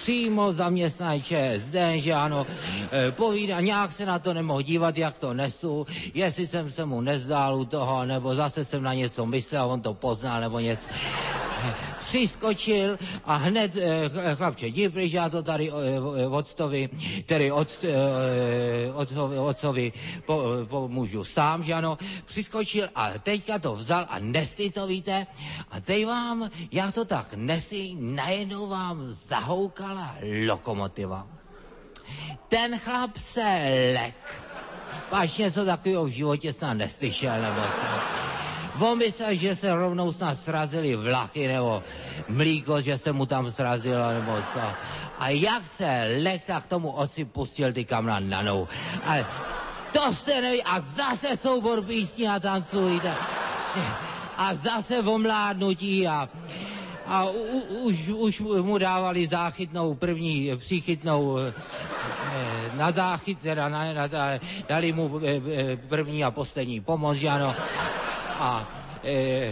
přímo zaměstnaný ČSD, že ano, e, povídá, nějak se na to nemohl dívat, jak to nesu, jestli jsem se mu nezdál u toho, nebo zase jsem na něco myslel, on to poznal, nebo něco. Přiskočil a hned eh, chlapče, jdi pryč, já to tady eh, octovi, tedy od, eh, otcovi, otcovi po, pomůžu sám, že ano, přiskočil a teďka to vzal a nesli to, víte, a teď vám, já to tak nesli, najednou vám zahoukala lokomotiva. Ten chlap se lek. Páč něco takového v životě snad neslyšel, nebo co. On že se rovnou snad srazili vlaky nebo mlíko, že se mu tam srazilo nebo co. A jak se lek, tak tomu oci pustil ty kamna na nou. Ale to jste neví. A zase soubor písní a tancují. A zase omládnutí a a u, už, už mu dávali záchytnou, první příchytnou eh, na záchyt, teda na, na, dali mu eh, eh, první a poslední pomoc, ano. A eh,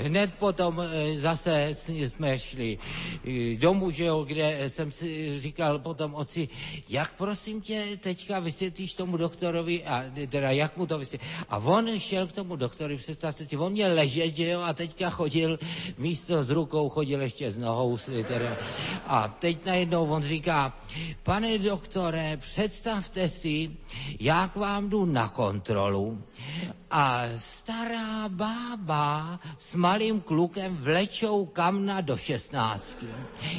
hned potom eh, zase jsme šli eh, domů, že jo, kde jsem si říkal potom oci, jak prosím tě teďka vysvětlíš tomu doktorovi, a teda jak mu to vysvětlíš. A on šel k tomu doktorovi, představ si, on měl ležet, že jo, a teďka chodil místo s rukou, chodil ještě s nohou. Teda. A teď najednou on říká, pane doktore, představte si, jak vám jdu na kontrolu a stará bába s malým klukem vlečou kamna do šestnáctky.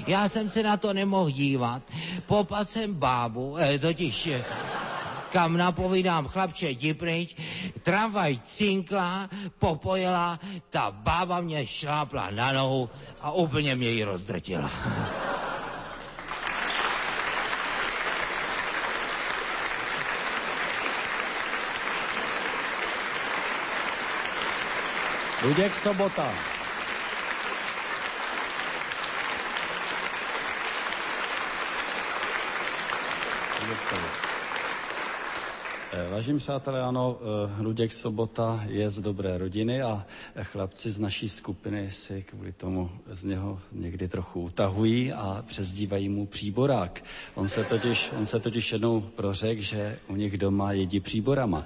Já jsem se na to nemohl dívat. Popad jsem bábu, eh, totiž eh, kam napovídám, chlapče, jdi pryč, tramvaj cinkla, popojela, ta bába mě šlápla na nohu a úplně mě ji rozdrtila. Luděk Sobota. Eh, vážení přátelé, ano, eh, Luděk Sobota je z dobré rodiny a chlapci z naší skupiny si kvůli tomu z něho někdy trochu utahují a přezdívají mu příborák. On se totiž, on se totiž jednou prořekl, že u nich doma jedí příborama.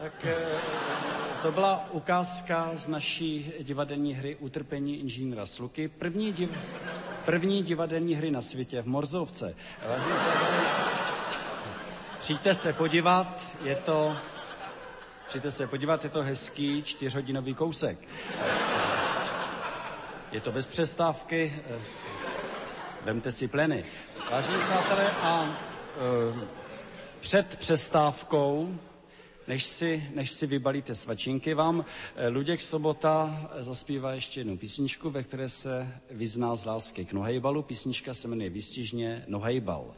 Tak to byla ukázka z naší divadelní hry Utrpení inženýra Sluky. První, div, první divadelní hry na světě v Morzovce. Přijďte se podívat, je to, přijďte se podívat, je to hezký čtyřhodinový kousek. Je to bez přestávky, vemte si pleny. Vážení přátelé, a e, před přestávkou než si, než si vybalíte svačinky, vám eh, Luděk Sobota zaspívá ještě jednu písničku, ve které se vyzná z lásky k nohejbalu. Písnička se jmenuje výstižně Nohejbal.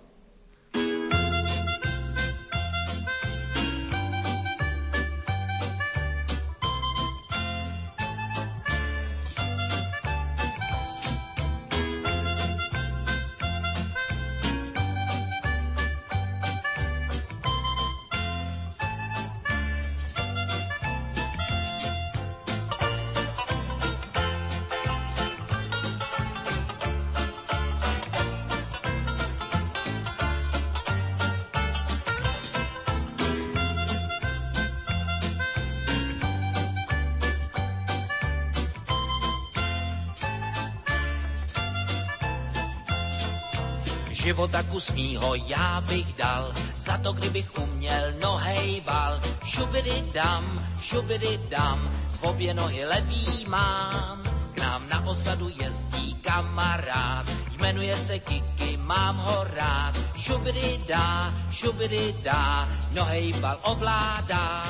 Života kus mýho já bych dal, za to kdybych uměl nohejbal. Šubidy dam, šubidy dam, v obě nohy levý mám. K nám na osadu jezdí kamarád, jmenuje se Kiki, mám ho rád. Šubidy dá, šubidy dá, nohejbal ovládá.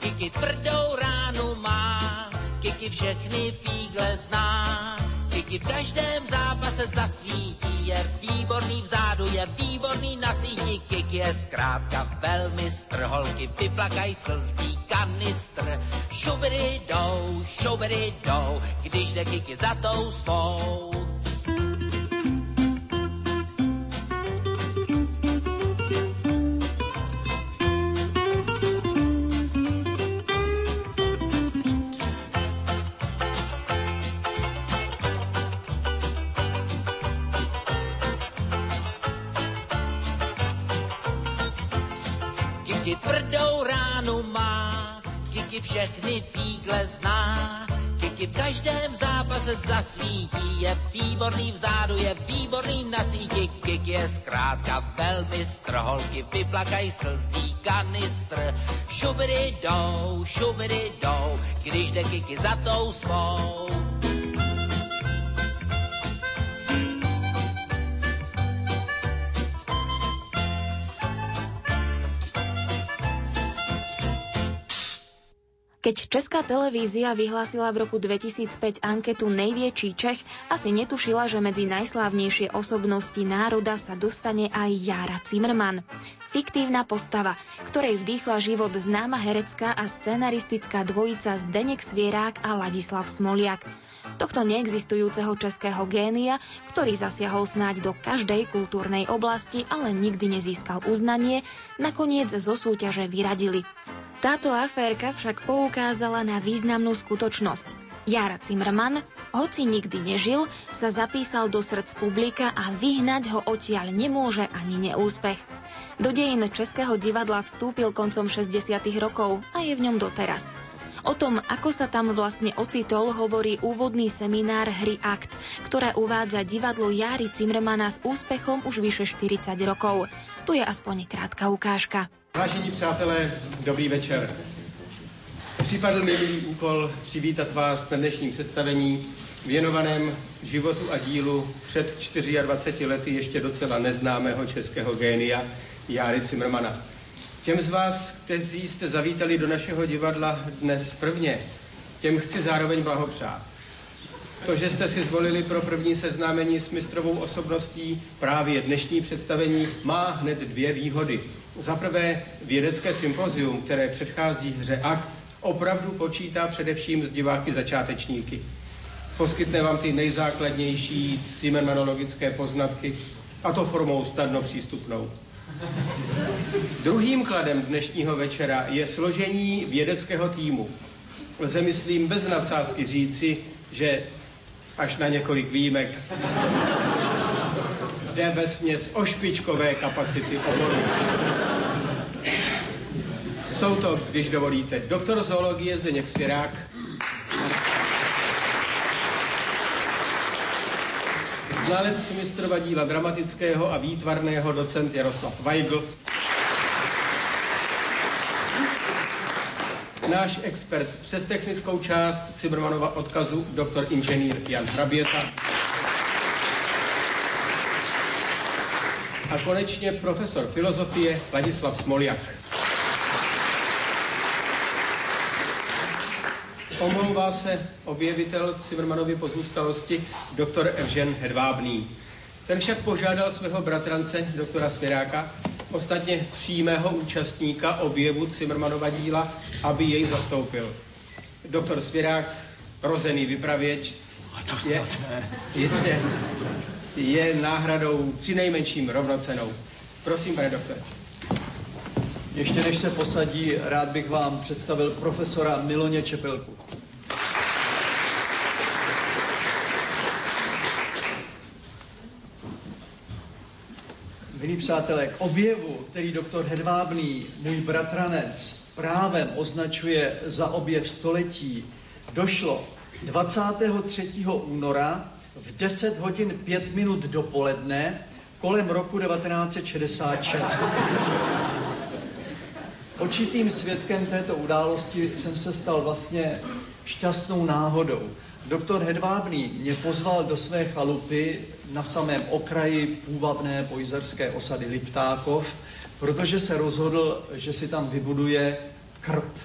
Kiki tvrdou ránu má, Kiki všechny fígle zná. Kiki v každém zápase zasvítí, je výborný vzadu, je výborný na síti. Kiki je zkrátka velmi strholky, vyplakaj slzí kanistr. Šubidy jdou, šubidy jdou, když jde Kiki za tou svou. Všechny fígle zná. Kiki v každém zápase zasvítí, je výborný vzadu, je výborný na síti. Kiki je zkrátka velmi strholky, vyplakaj slzí kanistr. Šubidy jdou, šubidy jdou, když jde Kiki za tou svou. Keď Česká televízia vyhlásila v roku 2005 anketu Nejväčší Čech, asi netušila, že medzi najslávnejšie osobnosti národa sa dostane aj Jara Zimmermann. Fiktívna postava, ktorej vdýchla život známa herecká a scenaristická dvojica Zdenek Svierák a Ladislav Smoliak. Tohto neexistujúceho českého génia, ktorý zasiahol snáď do každej kultúrnej oblasti, ale nikdy nezískal uznanie, nakoniec zo súťaže vyradili. Táto aférka však poukázala na významnú skutočnosť. Jara Zimmermann, hoci nikdy nežil, sa zapísal do srdc publika a vyhnať ho odtiaľ nemôže ani neúspech. Do dejín Českého divadla vstúpil koncom 60. rokov a je v ňom doteraz. O tom, ako sa tam vlastne ocitol, hovorí úvodný seminár hry Akt, ktorá uvádza divadlo Jary Zimmermana s úspechom už vyše 40 rokov. Tu je aspoň krátka ukážka. Vážení přátelé, dobrý večer. Připadl mi milý úkol přivítat vás na dnešním představení věnovaném životu a dílu před 24 lety ještě docela neznámého českého génia Járy Zimmermana. Těm z vás, kteří jste zavítali do našeho divadla dnes prvně, těm chci zároveň blahopřát. To, že jste si zvolili pro první seznámení s mistrovou osobností právě dnešní představení, má hned dvě výhody. Za prvé, vědecké sympozium, které předchází hře Akt, opravdu počítá především s diváky začátečníky. Poskytne vám ty nejzákladnější Zimmermanologické poznatky, a to formou snadno přístupnou. Druhým kladem dnešního večera je složení vědeckého týmu. Lze, myslím, bez nadsázky říci, že až na několik výjimek jde ve směs o špičkové kapacity oboru. Jsou to, když dovolíte, doktor zoologie Zdeněk Svěrák, znalec mistrova díla dramatického a výtvarného docent Jaroslav Weigl, náš expert přes technickou část Cimrmanova odkazu doktor inženýr Jan Hraběta a konečně profesor filozofie Ladislav Smoliak. Omlouvá se objevitel Cimrmanovy pozůstalosti doktor Evžen Hedvábný. Ten však požádal svého bratrance, doktora Svěráka, ostatně přímého účastníka objevu Cimrmanova díla, aby jej zastoupil. Doktor Svěrák, rozený vypravěč, A to je, ne. jistě, je náhradou při nejmenším rovnocenou. Prosím, pane doktore. Ještě než se posadí, rád bych vám představil profesora Miloně Čepelku. Milí přátelé, k objevu, který doktor Hedvábný, můj bratranec, právem označuje za objev století, došlo 23. února v 10 hodin 5 minut dopoledne kolem roku 1966. Očitým svědkem této události jsem se stal vlastně šťastnou náhodou. Doktor Hedvábný mě pozval do své chalupy na samém okraji půvabné pojzerské osady Liptákov, protože se rozhodl, že si tam vybuduje krb.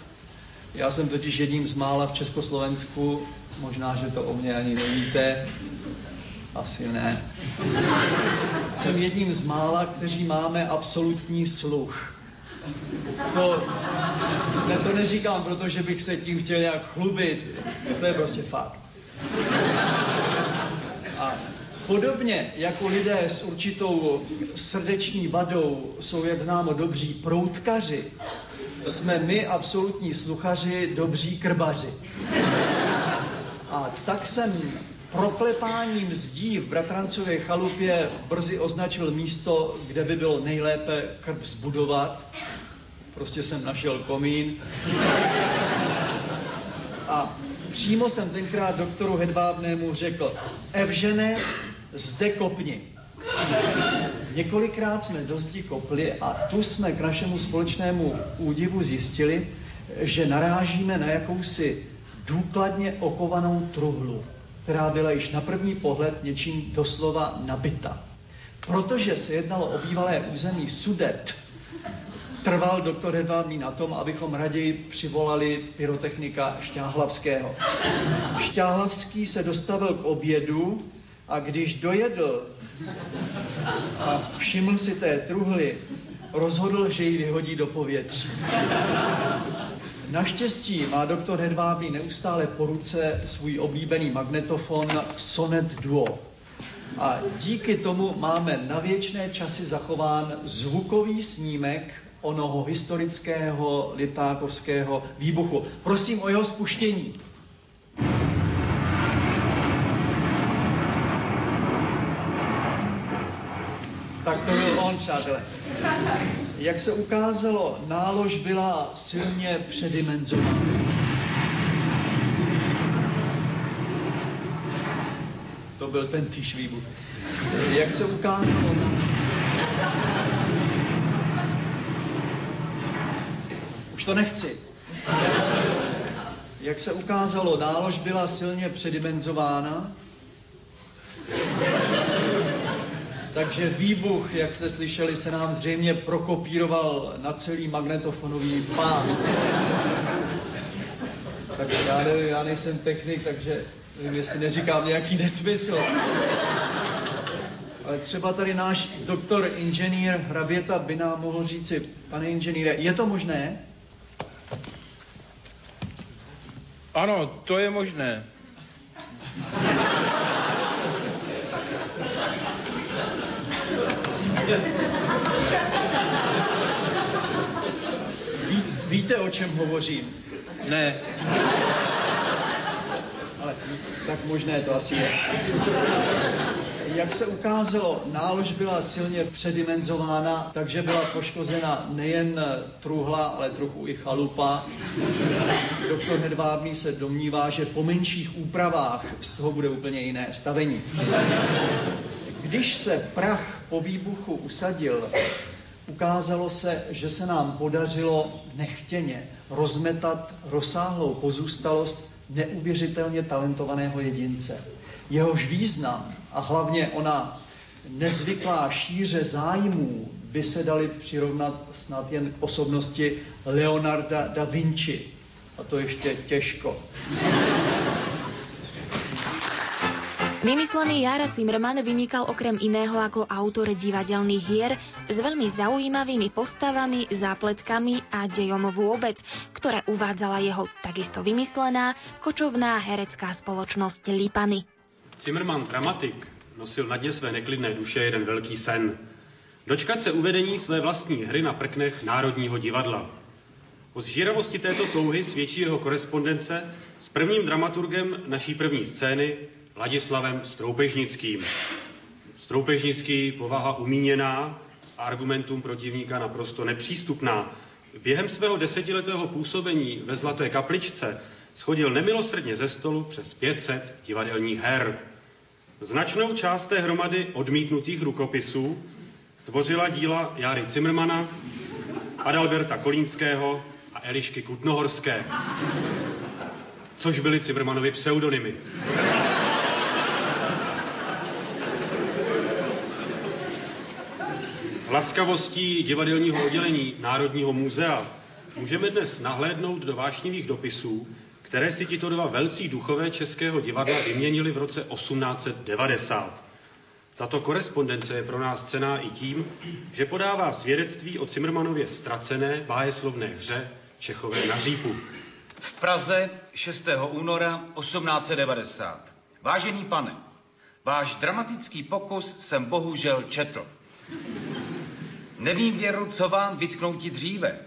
Já jsem totiž jedním z mála v Československu, možná, že to o mě ani nevíte, asi ne. Jsem jedním z mála, kteří máme absolutní sluch. To, ne, to neříkám, protože bych se tím chtěl nějak chlubit. To je prostě fakt. A podobně jako lidé s určitou srdeční vadou jsou, jak známo, dobří proutkaři, jsme my, absolutní sluchaři, dobří krbaři. A tak jsem proklepáním zdí v Bratrancově chalupě brzy označil místo, kde by bylo nejlépe krb zbudovat. Prostě jsem našel komín. A přímo jsem tenkrát doktoru Hedvábnému řekl, Evžene, zde kopni. Několikrát jsme do zdi kopli a tu jsme k našemu společnému údivu zjistili, že narážíme na jakousi důkladně okovanou truhlu, která byla již na první pohled něčím doslova nabita. Protože se jednalo o bývalé území Sudet, trval doktor Hedvábný na tom, abychom raději přivolali pyrotechnika Šťáhlavského. Šťáhlavský se dostavil k obědu a když dojedl a všiml si té truhly, rozhodl, že ji vyhodí do povětří. Naštěstí má doktor Hedvábný neustále po ruce svůj oblíbený magnetofon Sonet Duo. A díky tomu máme na věčné časy zachován zvukový snímek onoho historického lipákovského výbuchu. Prosím o jeho spuštění. Tak to byl on, přátelé. Jak se ukázalo, nálož byla silně předimenzovaná. To byl ten týž výbuch. Jak se ukázalo, už to nechci. Jak se ukázalo, nálož byla silně předimenzována, takže výbuch, jak jste slyšeli, se nám zřejmě prokopíroval na celý magnetofonový pás. Tak já, ne, já nejsem technik, takže nevím, jestli neříkám nějaký nesmysl. Ale třeba tady náš doktor inženýr Hraběta by nám mohl říci, pane inženýre, je to možné? Ano, to je možné. Ví, víte, o čem hovořím? Ne. Ale tak možné to asi je. Jak se ukázalo, nálož byla silně předimenzována, takže byla poškozena nejen truhla, ale trochu i chalupa. Doktor Hedvábný se domnívá, že po menších úpravách z toho bude úplně jiné stavení. Když se prach po výbuchu usadil, ukázalo se, že se nám podařilo nechtěně rozmetat rozsáhlou pozůstalost neuvěřitelně talentovaného jedince. Jehož význam a hlavně ona nezvyklá šíře zájmů by se dali přirovnat snad jen k osobnosti Leonarda da Vinci. A to ještě těžko. Vymyslený Jara Zimmerman vynikal okrem iného ako autor divadelných hier s veľmi zaujímavými postavami, zápletkami a dejom vôbec, ktoré uvádzala jeho takisto vymyslená kočovná herecká spoločnosť Lipany. Zimmerman, dramatik, nosil na dně své neklidné duše jeden velký sen. Dočkat se uvedení své vlastní hry na prknech Národního divadla. O zžíravosti této touhy svědčí jeho korespondence s prvním dramaturgem naší první scény, Ladislavem Stroupežnickým. Stroupežnický povaha umíněná a argumentům protivníka naprosto nepřístupná. Během svého desetiletého působení ve Zlaté kapličce schodil nemilosrdně ze stolu přes 500 divadelních her. Značnou část té hromady odmítnutých rukopisů tvořila díla Jary Cimrmana, Adalberta Kolínského a Elišky Kutnohorské, což byly Cimrmanovi pseudonymy. Laskavostí divadelního oddělení Národního muzea můžeme dnes nahlédnout do vášnivých dopisů, které si tito dva velcí duchové českého divadla vyměnili v roce 1890. Tato korespondence je pro nás cená i tím, že podává svědectví o Cimrmanově ztracené bájeslovné hře Čechové na řípu. V Praze 6. února 1890. Vážený pane, váš dramatický pokus jsem bohužel četl. Nevím věru, co vám vytknouti dříve.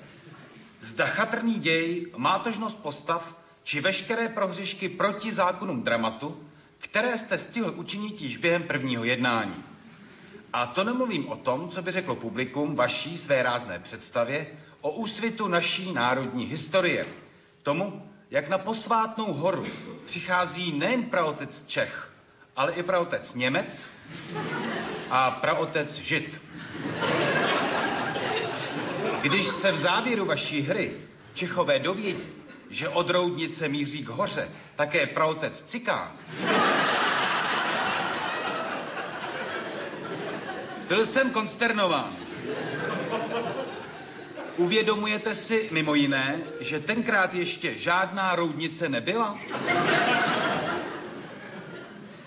Zda chatrný děj, mátožnost postav, či veškeré prohřešky proti zákonům dramatu, které jste stihl učinit již během prvního jednání. A to nemluvím o tom, co by řeklo publikum vaší své rázné představě o úsvitu naší národní historie. Tomu, jak na posvátnou horu přichází nejen praotec Čech, ale i praotec Němec a praotec Žid. Když se v závěru vaší hry Čechové dovědí, že od Roudnice míří k hoře také praotec Cikán, byl jsem konsternován. Uvědomujete si mimo jiné, že tenkrát ještě žádná roudnice nebyla?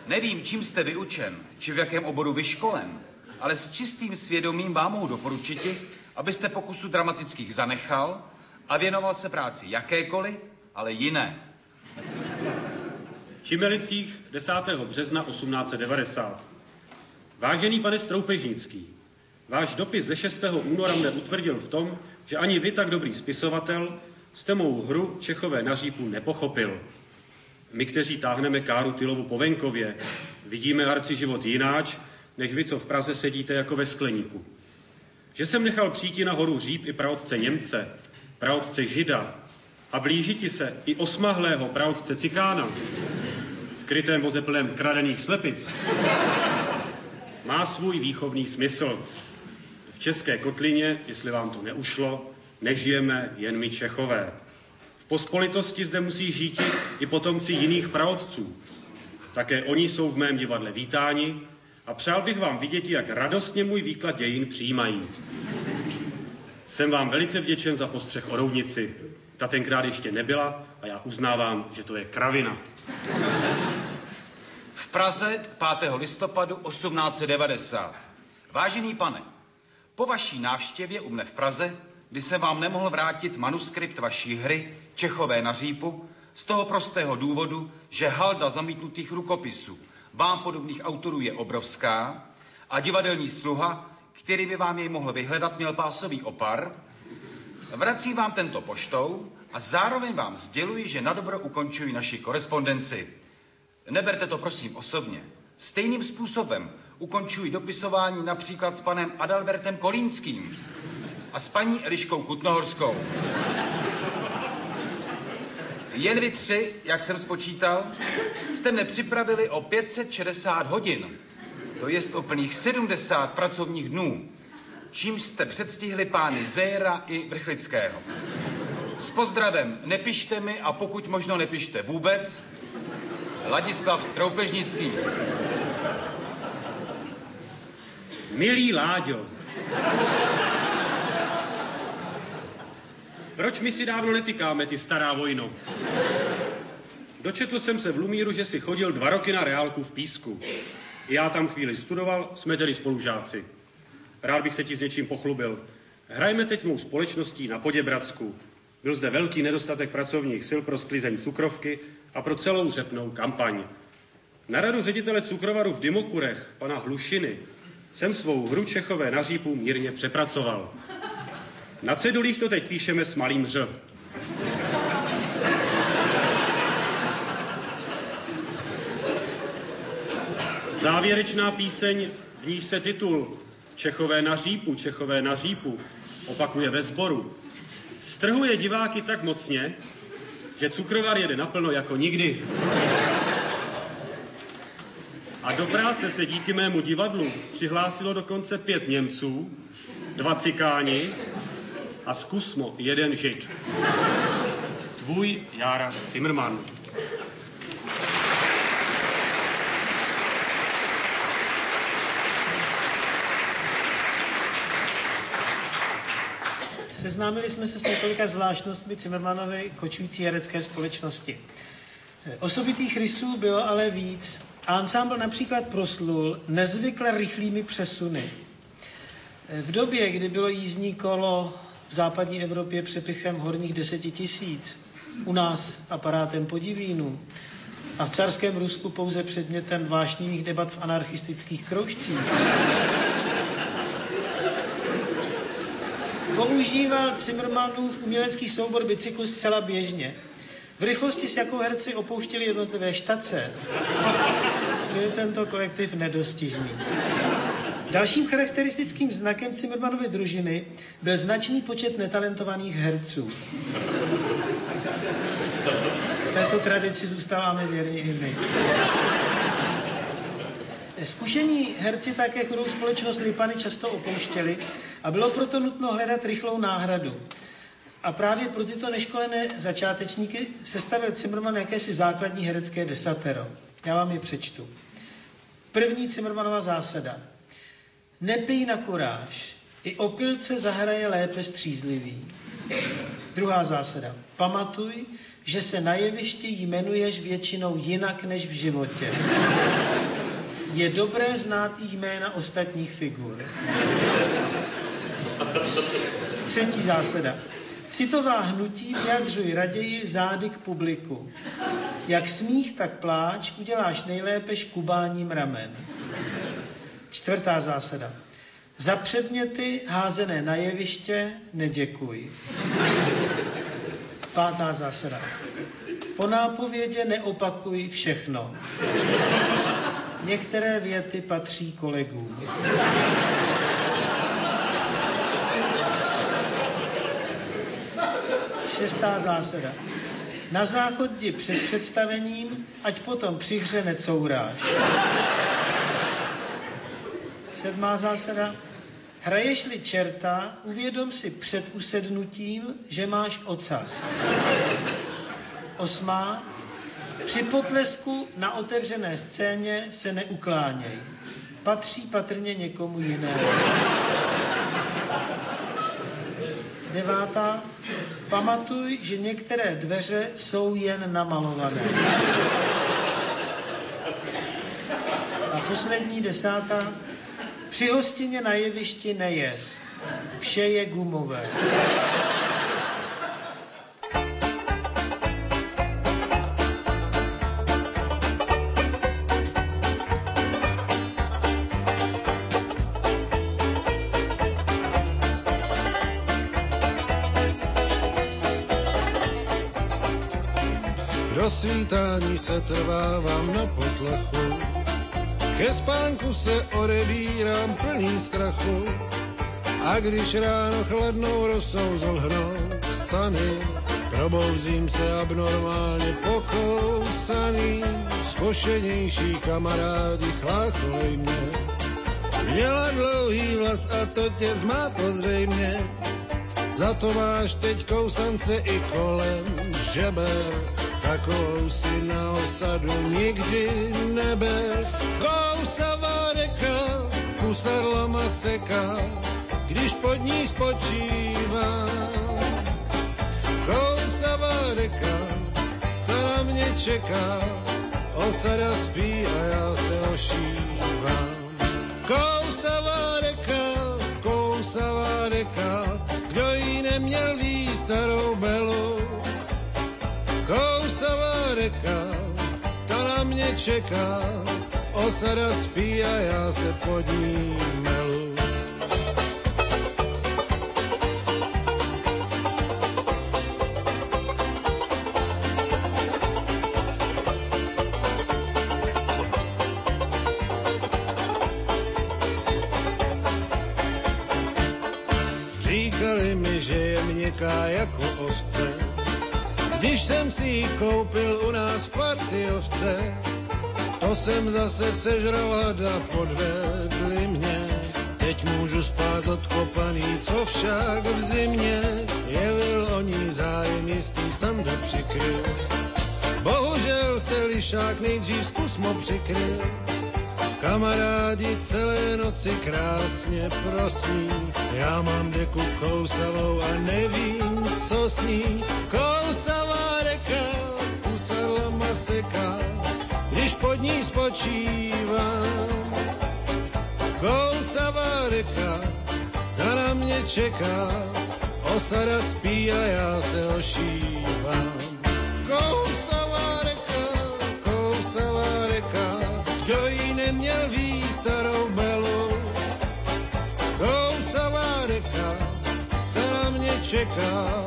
Nevím, čím jste vyučen, či v jakém oboru vyškolen, ale s čistým svědomím vám mohu doporučiti, abyste pokusu dramatických zanechal a věnoval se práci jakékoliv, ale jiné. V Čimelicích 10. března 1890. Vážený pane Stroupežnický, váš dopis ze 6. února mne utvrdil v tom, že ani vy, tak dobrý spisovatel, jste mou hru Čechové na řípu nepochopil. My, kteří táhneme Káru Tylovu po venkově, vidíme arci život jináč, než vy, co v Praze sedíte jako ve skleníku. Že jsem nechal přijít na horu Říp i praotce Němce, praotce Žida a blížiti se i osmahlého praotce Cikána, v krytém voze plném kradených slepic, má svůj výchovný smysl. V České kotlině, jestli vám to neušlo, nežijeme jen my Čechové. V pospolitosti zde musí žít i potomci jiných praotců. Také oni jsou v mém divadle vítáni a přál bych vám vidět, jak radostně můj výklad dějin přijímají. Jsem vám velice vděčen za postřeh o roudnici. Ta tenkrát ještě nebyla a já uznávám, že to je kravina. V Praze 5. listopadu 1890. Vážený pane, po vaší návštěvě u mne v Praze, kdy jsem vám nemohl vrátit manuskript vaší hry Čechové na řípu, z toho prostého důvodu, že halda zamítnutých rukopisů vám podobných autorů je obrovská a divadelní sluha, který by vám jej mohl vyhledat, měl pásový opar, vracím vám tento poštou a zároveň vám sděluji, že na dobro ukončuji naši korespondenci. Neberte to prosím osobně. Stejným způsobem ukončuji dopisování například s panem Adalbertem Kolínským a s paní Eliškou Kutnohorskou. Jen vy tři, jak jsem spočítal, jste mne připravili o 560 hodin. To jest o plných 70 pracovních dnů. Čím jste předstihli pány Zéra i Vrchlického. S pozdravem nepište mi a pokud možno nepište vůbec. Ladislav Stroupežnický. Milý Láďo, proč my si dávno netykáme, ty stará vojno? Dočetl jsem se v Lumíru, že si chodil dva roky na reálku v Písku. Já tam chvíli studoval, jsme tedy spolužáci. Rád bych se ti s něčím pochlubil. Hrajme teď mou společností na Poděbradsku. Byl zde velký nedostatek pracovních sil pro sklizeň cukrovky a pro celou řepnou kampaň. Na radu ředitele cukrovaru v Dymokurech, pana Hlušiny, jsem svou hru Čechové na řípu mírně přepracoval. Na cedulích to teď píšeme s malým ř. Závěrečná píseň, v níž se titul Čechové na řípu, Čechové na řípu opakuje ve sboru, strhuje diváky tak mocně, že cukrovar jede naplno jako nikdy. A do práce se díky mému divadlu přihlásilo dokonce pět Němců, dva cikáni a zkusmo jeden žid. Tvůj Jára Zimmermann. Seznámili jsme se s několika zvláštnostmi Cimmermanovy kočující herecké společnosti. Osobitých rysů bylo ale víc a ansámbl například proslul nezvykle rychlými přesuny. V době, kdy bylo jízdní kolo v západní Evropě přepichem horních deseti tisíc, u nás aparátem podivínu a v carském Rusku pouze předmětem vášnivých debat v anarchistických kroužcích, používal Zimmermanův umělecký soubor bicyklu zcela běžně. V rychlosti, s jakou herci opouštěli jednotlivé štace, byl tento kolektiv nedostižný. Dalším charakteristickým znakem Zimmermanovy družiny byl značný počet netalentovaných herců. Této tradici zůstáváme věrni i my. Zkušení herci také chudou společnost Lipany často opouštěli a bylo proto nutno hledat rychlou náhradu. A právě pro tyto neškolené začátečníky sestavil Zimmerman jakési základní herecké desatero. Já vám je přečtu. První Zimmermanova zásada. Nepij na kuráž. I opilce zahraje lépe střízlivý. Druhá zásada. Pamatuj, že se na jevišti jmenuješ většinou jinak než v životě. Je dobré znát jména ostatních figur. Třetí zásada. Citová hnutí vyjadřuj raději zády k publiku. Jak smích, tak pláč uděláš nejlépe škubáním ramen. Čtvrtá zásada. Za předměty házené na jeviště neděkuj. Pátá zásada. Po nápovědě neopakuj všechno. Některé věty patří kolegům. Šestá zásada. Na záchodě před představením, ať potom při hře necouráš. Sedmá zásada. Hraješ-li čerta, uvědom si před usednutím, že máš ocas. Osmá. Při potlesku na otevřené scéně se neukláněj. Patří patrně někomu jinému. Devátá. Pamatuj, že některé dveře jsou jen namalované. A poslední desátá. Při hostině na jevišti nejez. Vše je gumové. Do svítání se trvávám na potlechu, ke spánku se odebírám plný strachu. A když ráno chladnou rosou zlhnou stany, probouzím se abnormálně pokousaný. Zkošenější kamarádi chlácholej mě. Měla dlouhý vlas a to tě zmátlo zřejmě. Za to máš teď kousance i kolem žeber takovou si na osadu nikdy neber. Kousavá reka, kusadla maseka, když pod ní spočívá. Kousavá reka, ta na mě čeká, osada spí a já se ošívám. Kousavá reka, kousavá reka, kdo jí neměl ví starou belu, kousavá reka, ta na mě čeká, osada spí a já se pod ní melu. Říkali mi, že je měkká jako ovce, když jsem si ji koupil u nás v partiovce, To jsem zase sežral hada, podvedli mě. Teď můžu spát odkopaný, co však v zimě jevil o ní zájem jistý standa přikryl. Bohužel se lišák nejdřív zkus mo přikryl. Kamarádi celé noci krásně prosí, já mám deku kousavou a nevím, co s ní. Kousavá maseka, když pod ní spočívám. Kousavá reka, ta na mě čeká, osada spí a já se ošívám. Kousavá reka, kousavá reka, kdo ji neměl ví starou belu. Kousavá reka, ta na mě čeká,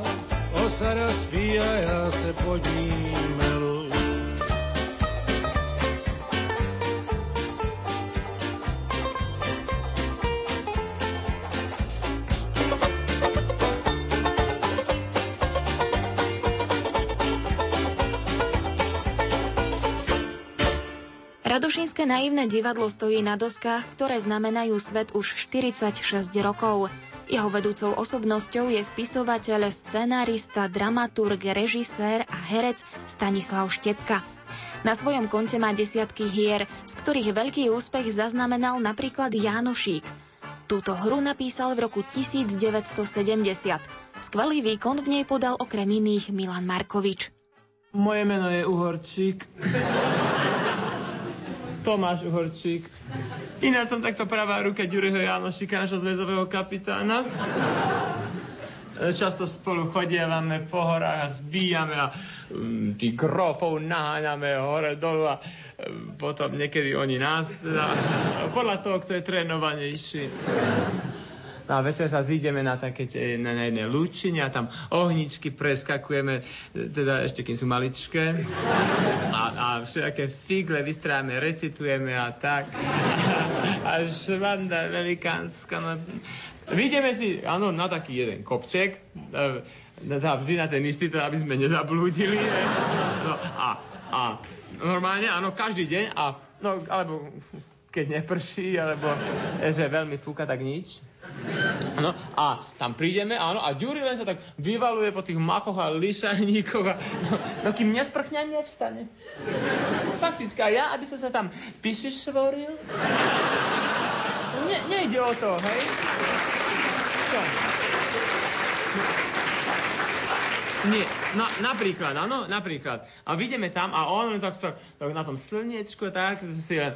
osada spí a já se pod Radošinské naivné divadlo stojí na doskách, ktoré znamenajú svet už 46 rokov. Jeho vedúcou osobnosťou je spisovateľ, scenárista, dramaturg, režisér a herec Stanislav Štepka. Na svojom konte má desiatky hier, z ktorých veľký úspech zaznamenal napríklad Jánošík. Túto hru napísal v roku 1970. Skvelý výkon v nej podal okrem iných Milan Markovič. Moje meno je Uhorčík. Tomáš Uhorčík. Iná som takto pravá ruka Ďuriho Janošika, našho zväzového kapitána. Často spolu chodievame po horách a zbíjame a um, tých grofov naháňame hore dolu a um, potom niekedy oni nás. Teda, podľa toho, kto je trénovanejší. No a večer sa zídeme na také na, na jednej lúčine a tam ohničky preskakujeme, teda ešte kým sú maličké. A, a všetké figle vystrájame, recitujeme a tak. A, a švanda velikánska. No. Vidíme si, áno, na taký jeden kopček, teda vždy na ten istý, teda aby sme nezablúdili. Ne? No, a, a normálne, áno, každý deň, a, no, alebo keď neprší, alebo že veľmi fúka, tak nič. No, a tam prídeme, áno, a Ďuri len sa tak vyvaluje po tých machoch a lišajníkoch a no, no kým nesprchne, nevstane. Fakticky, a ja, aby som sa tam pišišvoril, ne, nejde o to, hej? Čo? Nie, na, napríklad, áno, napríklad. A vidíme tam a on tak tak na tom slniečku tak si e,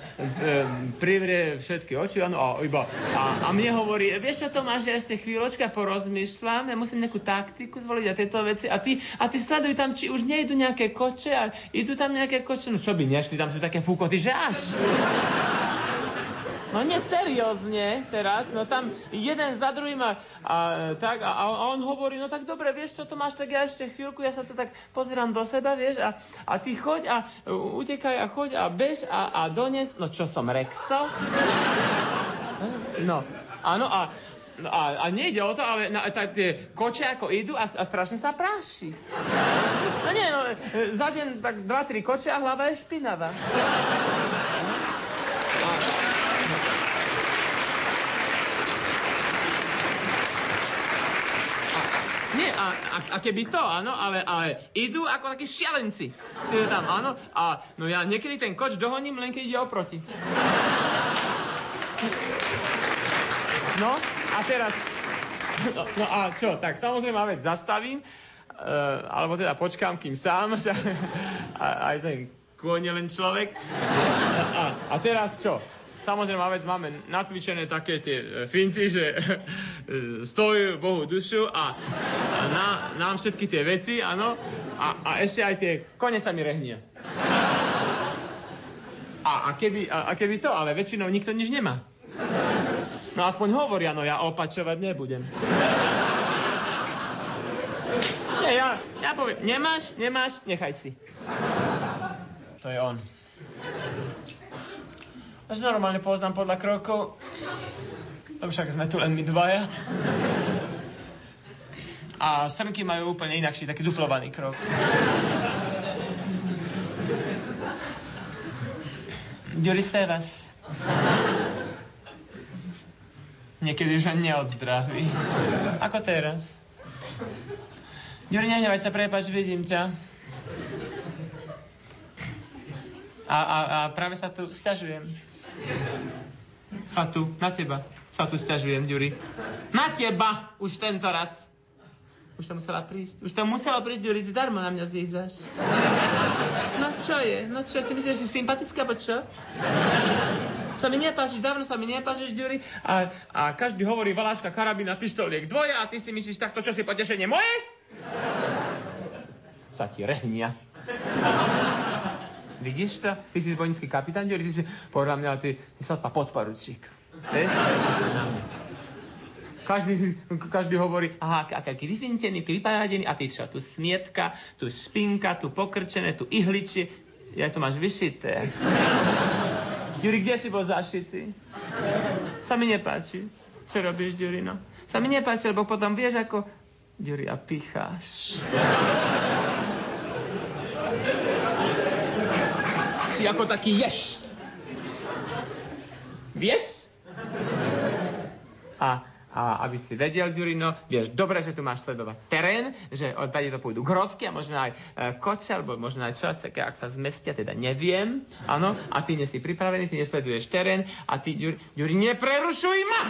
privrie všetky oči, áno, a iba, a, a mne hovorí, vieš čo Tomáš, ja ešte chvíľočka porozmýšľam, ja musím nejakú taktiku zvoliť a tieto veci a ty, a ty sleduj tam, či už nejdu nejaké koče a idú tam nejaké koče, no čo by nešli, tam sú také fúkoty, že až. No neseriózne teraz, no tam jeden za druhým a, a tak a, a on hovorí, no tak dobre, vieš čo to máš, tak ja ešte chvíľku, ja sa to tak pozerám do seba, vieš, a, a ty choď a utekaj a choď a bež a, a dones, no čo som, Rexo? No, áno a No a, a nejde o to, ale na, ta, tie koče ako idú a, a strašne sa práši. No nie, no, za deň tak dva, tri koče a hlava je špinavá. Nie, a, a, a keby to, áno, ale, ale idú ako takí šialenci. Si tam, áno, a no ja niekedy ten koč dohoním, len keď ide oproti. No, a teraz, no, no a čo, tak samozrejme, veď zastavím, uh, alebo teda počkám, kým sám, a, aj ten kôň je len človek. A, a teraz čo? Samozrejme, vec máme nacvičené také tie e, finty, že e, stojí Bohu dušu a na, nám všetky tie veci, áno, a, a ešte aj tie kone sa mi rehnia. A, a, keby, a, a keby to, ale väčšinou nikto nič nemá. No aspoň hovoria, no ja opačovať nebudem. Nie, ja, ja poviem, nemáš, nemáš, nechaj si. To je on. Až normálne poznám podľa krokov. Lebo však sme tu len my dvaja. A srnky majú úplne inakší, taký duplovaný krok. Ďuri Stevas. Niekedy už len neodzdraví. Ako teraz? Ďuri, nehnevaj sa, prepač, vidím ťa. A, a, a práve sa tu stiažujem. Sa tu, na teba. Sa tu stiažujem, Ďuri. Na teba! Už tento raz. Už to musela prísť. Už to muselo prísť, Ďuri, ty darmo na mňa zízaš. No čo je? No čo, si myslíš, že si sympatická, bo čo? Sa mi nepáčiš, dávno sa mi nepáčiš, Ďuri. A, a každý hovorí valáška, karabína, pištoliek, dvoja a ty si myslíš takto, čo si potešenie moje? Sa ti rehnia. Vidíš to? Ty si vojenský kapitán, Ďuri, ty si, podľa mňa, ty, ty sa podporučík. Vieš? Každý, každý hovorí, aha, aký vyfintený, aký vyparadený, a ty čo, tu smietka, tu špinka, tu pokrčené, tu ihličie, ja to máš vyšité. Juri, kde si bol zašitý? Sa mi nepáči. Čo robíš, Ďurino? Sa mi nepáči, lebo potom vieš, ako... Ďuri, a picháš. Si, ako taký ješ. Vieš? A a aby si vedel, Ďurino, vieš, dobre, že tu máš sledovať terén, že od tady to pôjdu grovky a možno aj e, koce, alebo možno aj čas, ak sa zmestia, teda neviem, áno, a ty nie si pripravený, ty nesleduješ terén a ty, Ďuri, Ďuri neprerušuj ma!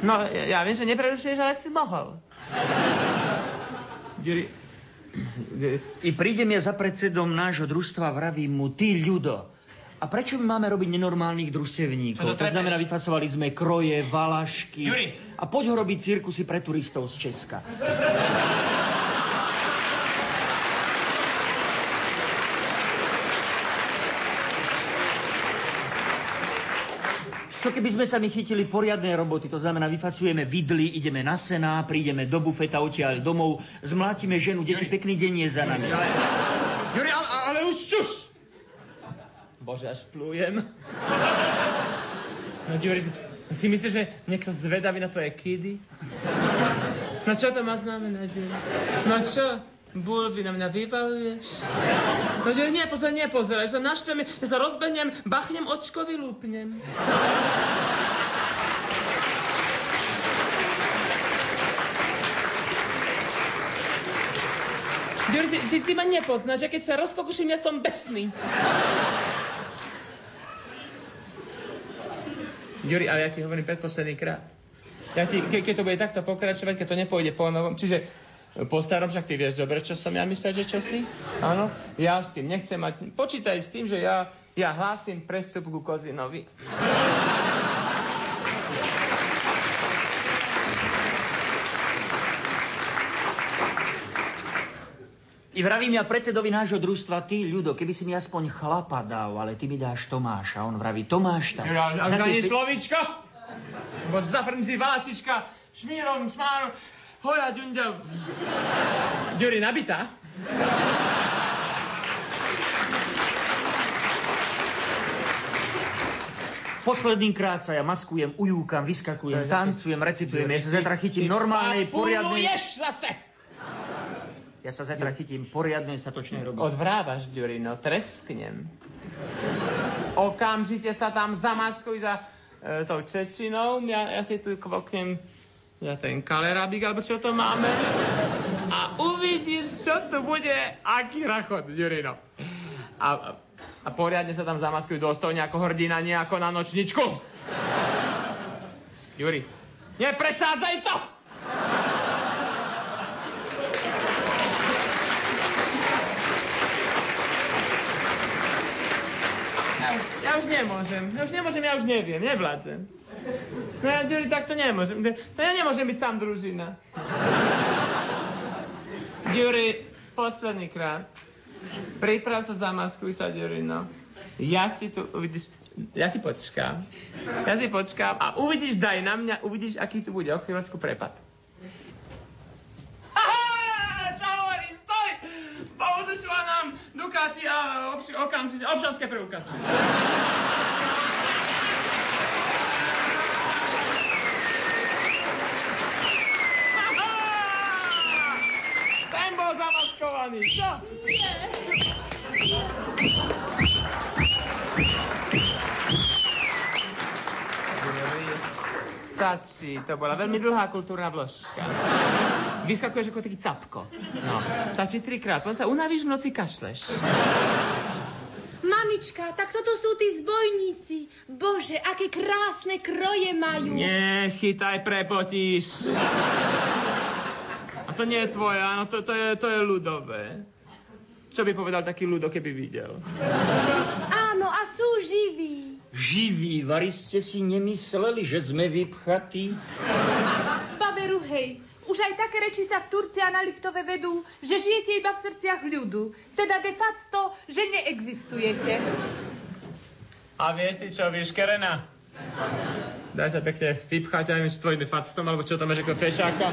No, ja, viem, že neprerušuješ, ale si mohol. Ďuri, i prídem ja za predsedom nášho družstva, vravím mu, ty ľudo, a prečo my máme robiť nenormálnych družstevníkov? To, to znamená, vyfasovali sme kroje, valašky. Juri. A poď ho robiť cirkusy pre turistov z Česka. Čo keby sme sa my chytili poriadnej roboty, to znamená, vyfasujeme vidly, ideme na sená, prídeme do bufeta, odtiaľ domov, zmlátime ženu, deti, pekný deň je za nami. Juri, ale, ale už čuš! Bože, až plujem. No, Juri, si myslíš, že niekto zvedavý na tvoje kidy? No čo to má znamenať, Juri? No čo? Bulvy na mňa vyvaluješ? No nie, nie, pozeraj, nepozeraj, sa naštvem, ja sa rozbehnem, bachnem očko, vylúpnem. Ďuri, ty, ty, ty ma nepoznáš, ja keď sa rozkokuším, ja som besný. Ďuri, ale ja ti hovorím predposledný krát. Ja ti, ke, keď to bude takto pokračovať, keď to nepôjde po novom, čiže po starom, však ty vieš dobre, čo som ja myslel, že čo si? Áno, ja s tým nechcem mať... Počítaj s tým, že ja, ja hlásim prestup ku Kozinovi. I vravím ja predsedovi nášho družstva, ty, ľudo, keby si mi aspoň chlapa dal, ale ty mi dáš Tomáša. On vraví, Tomáš tam. Ja, a ani pe... slovičko? Bo zafrnci valaštička, šmírom, šmárom. Hoja, Ďunďa. Ďuri, nabitá? Posledný krát sa ja maskujem, ujúkam, vyskakujem, tancujem, recitujem. Ja sa zajtra chytím normálnej, poriadnej... zase! Ja sa zajtra chytím poriadnej, statočnej roboty. Odvrávaš, Ďurino, tresknem. Okamžite sa tam zamaskuj za e, tou Čečinou. Ja, ja si tu kvoknem ja ten kalerabík, alebo čo to máme. A uvidíš, čo to bude, aký rachot, Ďurino. A, a poriadne sa tam zamaskujú dôstojne ako hrdina, nie ako na nočničku. Juri, nepresádzaj to! Ja, ja už nemôžem, ja už nemôžem, ja už neviem, nevládzem. No ja, Ďuri, tak to nemôžem. No ja nemôžem byť sám družina. Ďuri, posledný krát. Priprav sa, zamaskuj sa, Ďuri, no. Ja si tu, uvidíš, ja si počkám. Ja si počkám a uvidíš, daj na mňa, uvidíš, aký tu bude o chvíľočku prepad. Ducati a obš- okamžite, občanské preukazy. Ten bol zamaskovaný, čo? Nie. Stačí, to bola veľmi dlhá kultúrna vložka. Vyskakuješ ako taký capko. No, stačí trikrát, potom sa unavíš v noci kašleš. Mamička, tak toto sú tí zbojníci. Bože, aké krásne kroje majú. Nie, chytaj, prepotíš. A to nie je tvoje, áno, to, to, je, to je ľudové. Čo by povedal taký ľudo, keby videl? Áno, a sú živí. Živí, vari ste si nemysleli, že sme vypchatí? Baberu, hej, už aj také reči sa v Turcii a na Liptove vedú, že žijete iba v srdciach ľudu. Teda de facto, že neexistujete. A vieš ty čo, vieš, Kerena? Daj sa pekne vypchať aj s tvojim factom, alebo čo tam máš ako fešáka.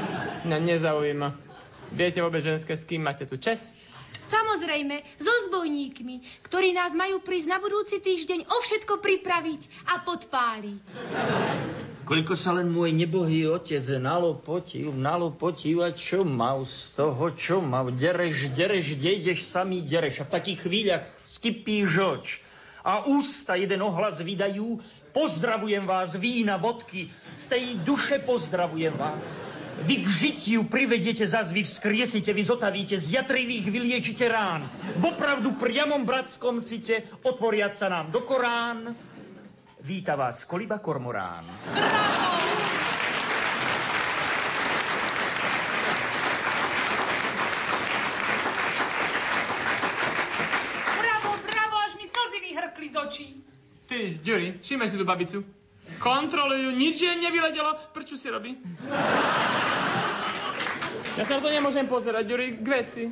Mňa nezaujíma. Viete vôbec ženské, s kým máte tu česť? Samozrejme, so zbojníkmi, ktorí nás majú prísť na budúci týždeň o všetko pripraviť a podpáliť. Koľko sa len môj nebohý otec nalopotil, nalopotil a čo mal z toho, čo mal? Dereš, dereš, kde ideš sami dereš. A v takých chvíľach vskypí žoč. A ústa jeden ohlas vydajú, pozdravujem vás, vína, vodky, z tej duše pozdravujem vás. Vy k žitiu privedete zas, vy vzkriesite, vy zotavíte, z jatrivých vyliečite rán. Vopravdu priamom bratskom cite otvoriať sa nám do Korán. Víta vás Koliba Kormorán. Bravo, bravo, až mi slzy vyhrkli z očí. Ty, Ďuri, všimaj si tú babicu. Kontrolujú, nič jej nevyledelo. Prečo si robí? Ja sa na to nemôžem pozerať, Ďuri, k veci.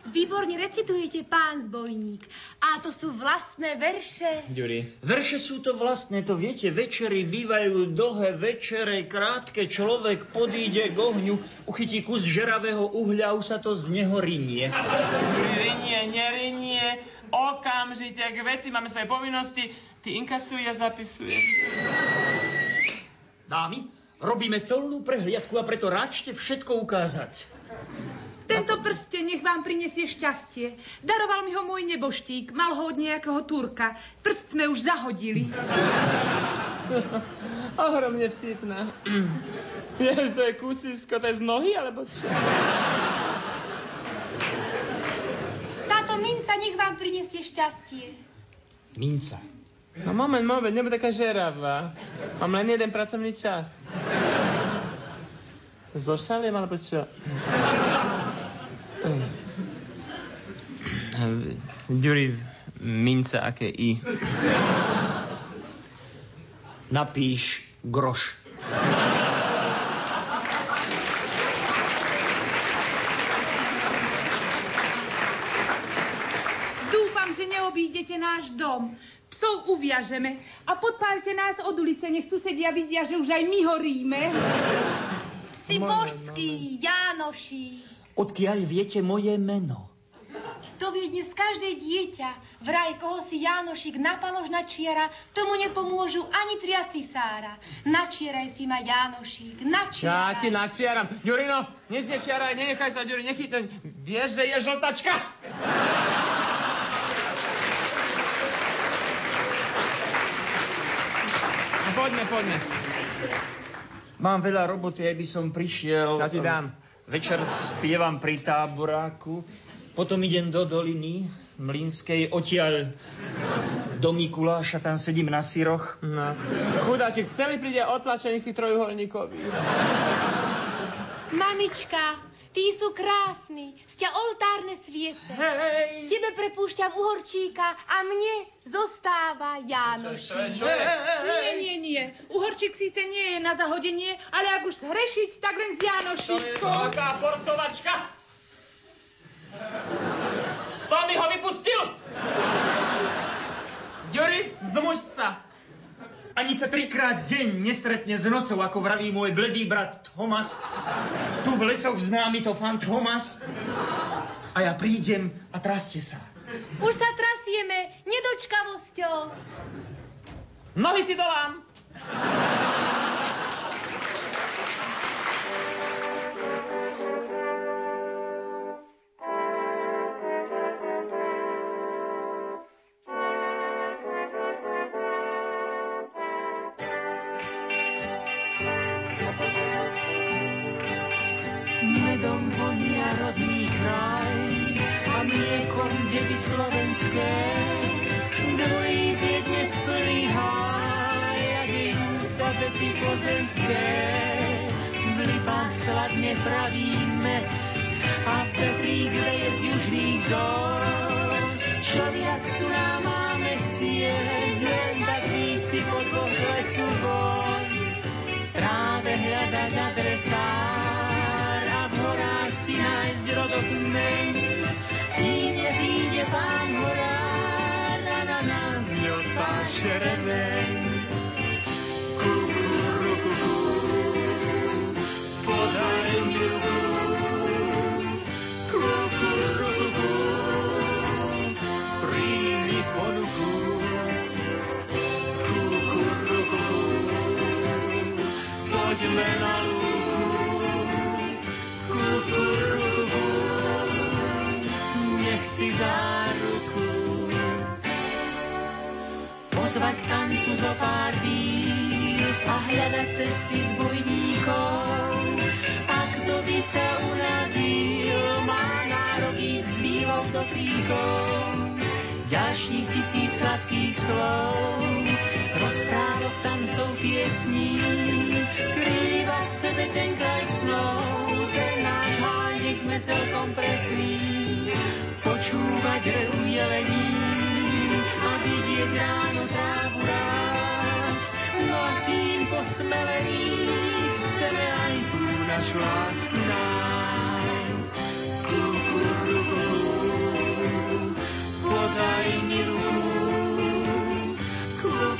Výborne recitujete, pán zbojník. A to sú vlastné verše. Ďuri. Verše sú to vlastné, to viete, večery bývajú dlhé večere, krátke, človek podíde k ohňu, uchytí kus žeravého uhľa, už sa to z neho rinie. Ďuri, rinie, nerinie, okamžite k veci, máme svoje povinnosti. Ty inkasuj, ja zapisujem. Dámy, robíme colnú prehliadku a preto ráčte všetko ukázať. Tento prsten nech vám prinesie šťastie. Daroval mi ho môj neboštík, mal ho od nejakého Turka. Prst sme už zahodili. Ohromne vtipné. Vieš, to je kusisko, to je z nohy, alebo čo? Táto minca nech vám prinesie šťastie. Minca. No moment, moment, nebuď taká žeravá. Mám len jeden pracovný čas. Zošaliem, alebo čo? Ďuri, mince, aké i? Napíš groš. Dúfam, že neobídete náš dom. Psov uviažeme a podpálte nás od ulice, nech susedia vidia, že už aj my horíme. Si božský, Jánoši. Odkiaľ viete moje meno? To vie dnes každé dieťa. Vraj, koho si Jánošik na čiara, tomu nepomôžu ani tria cisára. Načieraj si ma, Jánošik, Ja načieraj. ti načiaram. Ďurino, nezdečiaraj, nenechaj sa, Ďuri, nechytať. Vieš, že je žltačka? Poďme, poďme. Mám veľa roboty, aj by som prišiel. Ja ti dám. Večer spievam pri táboráku, potom idem do doliny Mlinskej, odtiaľ do Mikuláša, tam sedím na syroch. No. Chudáčik, celý príde otlačený z tých trojuholníkových. Mamička, tí sú krásni, ste oltárne sviece. Hej. Tebe prepúšťam uhorčíka a mne zostáva je? Nie, nie, nie. Uhorčík síce nie je na zahodenie, ale ak už zhrešiť, tak len s Jánošíkom. Taká porcovačka. To mi ho vypustil! Ďuri, zmuž sa. Ani sa trikrát deň nestretne s nocou, ako vraví môj bledý brat Thomas. Tu v lesoch známy to fan Thomas. A ja prídem a traste sa. Už sa trasieme nedočkavosťou. Nohy si dolám. Sladne pravíme a Petrík leje z južných zón. Viac tu nám máme chcieť, len tak si po dvoch lesu boj. V tráve hľadať adresár a v horách si nájsť rodokmeň. Kým nepríde pán horár na nás remeň. Kukurukuku, poďme na lúku. Kukurukuku, nechci záruku. Pozvať k tancu zo pár víl a hľadať cesty s bojníkov. A kto by sa uradil, má nárok ísť s výlov do fríkov. Ďalších tisíc sladkých slov, rozprávok, tancov, piesní, skrýva v sebe ten kraj snov, ten náš háj, nech sme celkom presní, počúvať rehu jelení a vidieť ráno trávu rás. No a tým posmelení chceme aj tú našu lásku nájsť. Kukuruku, podaj mi ruku.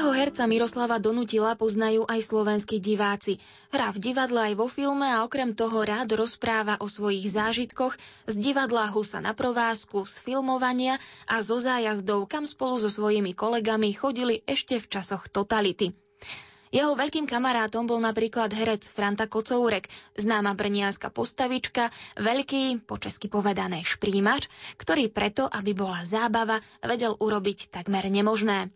Českého herca Miroslava Donutila poznajú aj slovenskí diváci. Hrá v divadle aj vo filme a okrem toho rád rozpráva o svojich zážitkoch z divadla Husa na provázku, z filmovania a zo zájazdov, kam spolu so svojimi kolegami chodili ešte v časoch totality. Jeho veľkým kamarátom bol napríklad herec Franta Kocourek, známa brnianská postavička, veľký, po česky povedané šprímač, ktorý preto, aby bola zábava, vedel urobiť takmer nemožné.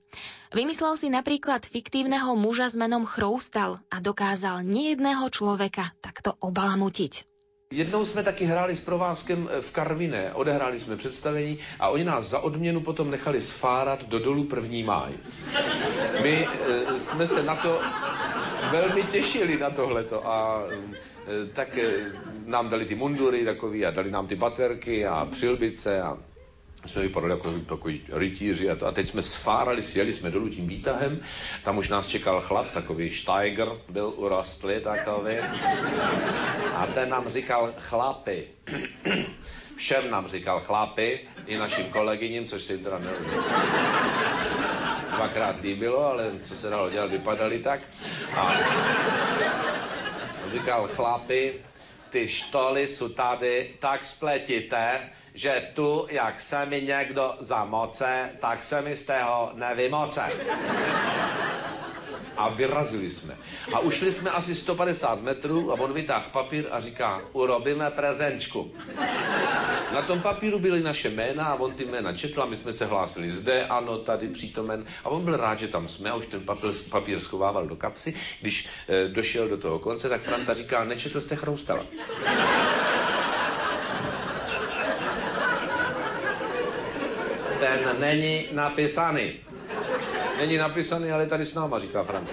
Vymyslel si napríklad fiktívneho muža s menom Chroustal a dokázal nejedného človeka takto obalamutiť. Jednou jsme taky hráli s provázkem v Karviné, odehráli jsme představení a oni nás za odměnu potom nechali sfárat do dolu první máj. My e, jsme se na to velmi těšili na tohleto a e, tak e, nám dali ty mundury takový a dali nám ty baterky a přilbice a jsme vypadali jako takový rytíři a, to, a teď jsme sfárali, sjeli jsme dolů tím výtahem, tam už nás čekal chlap, takový Steiger, byl urostlý takový. A ten nám říkal chlapi, všem nám říkal chlapi, i našim kolegyním, což jim teda ne... dvakrát líbilo, ale co se dalo dělat, vypadali tak. A říkal chlapi, ty štoly jsou tady tak spletité, že tu, jak se mi někdo zamoce, tak se mi z tého nevymoce. A vyrazili jsme. A ušli jsme asi 150 metrů a on vytáhl papír a říká, urobíme prezenčku. Na tom papíru byly naše jména a on ty jména četl a my jsme se hlásili zde, ano, tady přítomen. A on byl rád, že tam jsme a už ten papír, papír schovával do kapsy. Když e, došel do toho konce, tak Franta říká, nečetl jste Chroustala. Ten není napísaný. Není napísaný, ale tady s náma, říká Franta.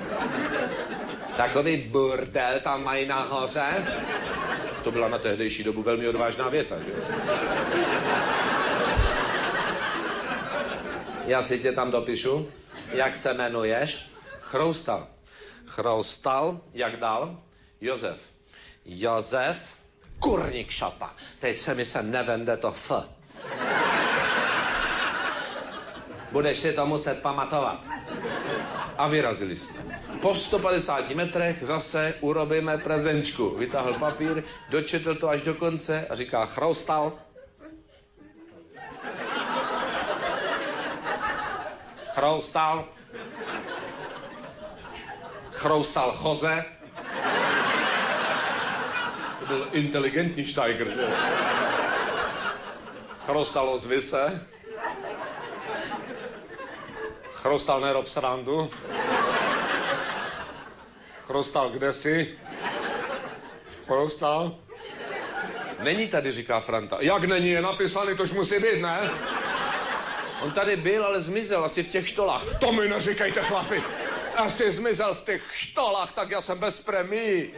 Takový burdel tam mají nahoře. To byla na tehdejší dobu velmi odvážná věta, že jo? Já si tě tam dopíšu. Jak se jmenuješ? Chroustal. Chroustal, jak dál? Josef. Josef Kurník šapa. Teď se mi se nevende to F. Budeš si to muset pamatovat. A vyrazili jsme. Po 150 metrech zase urobíme prezenčku. Vytáhl papír, dočetl to až do konce a říká, chroustal. Chroustal. Chroustal Choze. To byl inteligentní Steiger, že? Chrostalo z. Chrostal nerob srandu. Chrostal kde si? Chrostal? Není tady, říká Franta. Jak není, je napísaný, tož musí být, ne? On tady byl, ale zmizel asi v těch štolách. To mi neříkejte, chlapi. Asi zmizel v těch štolách, tak já jsem bez premií.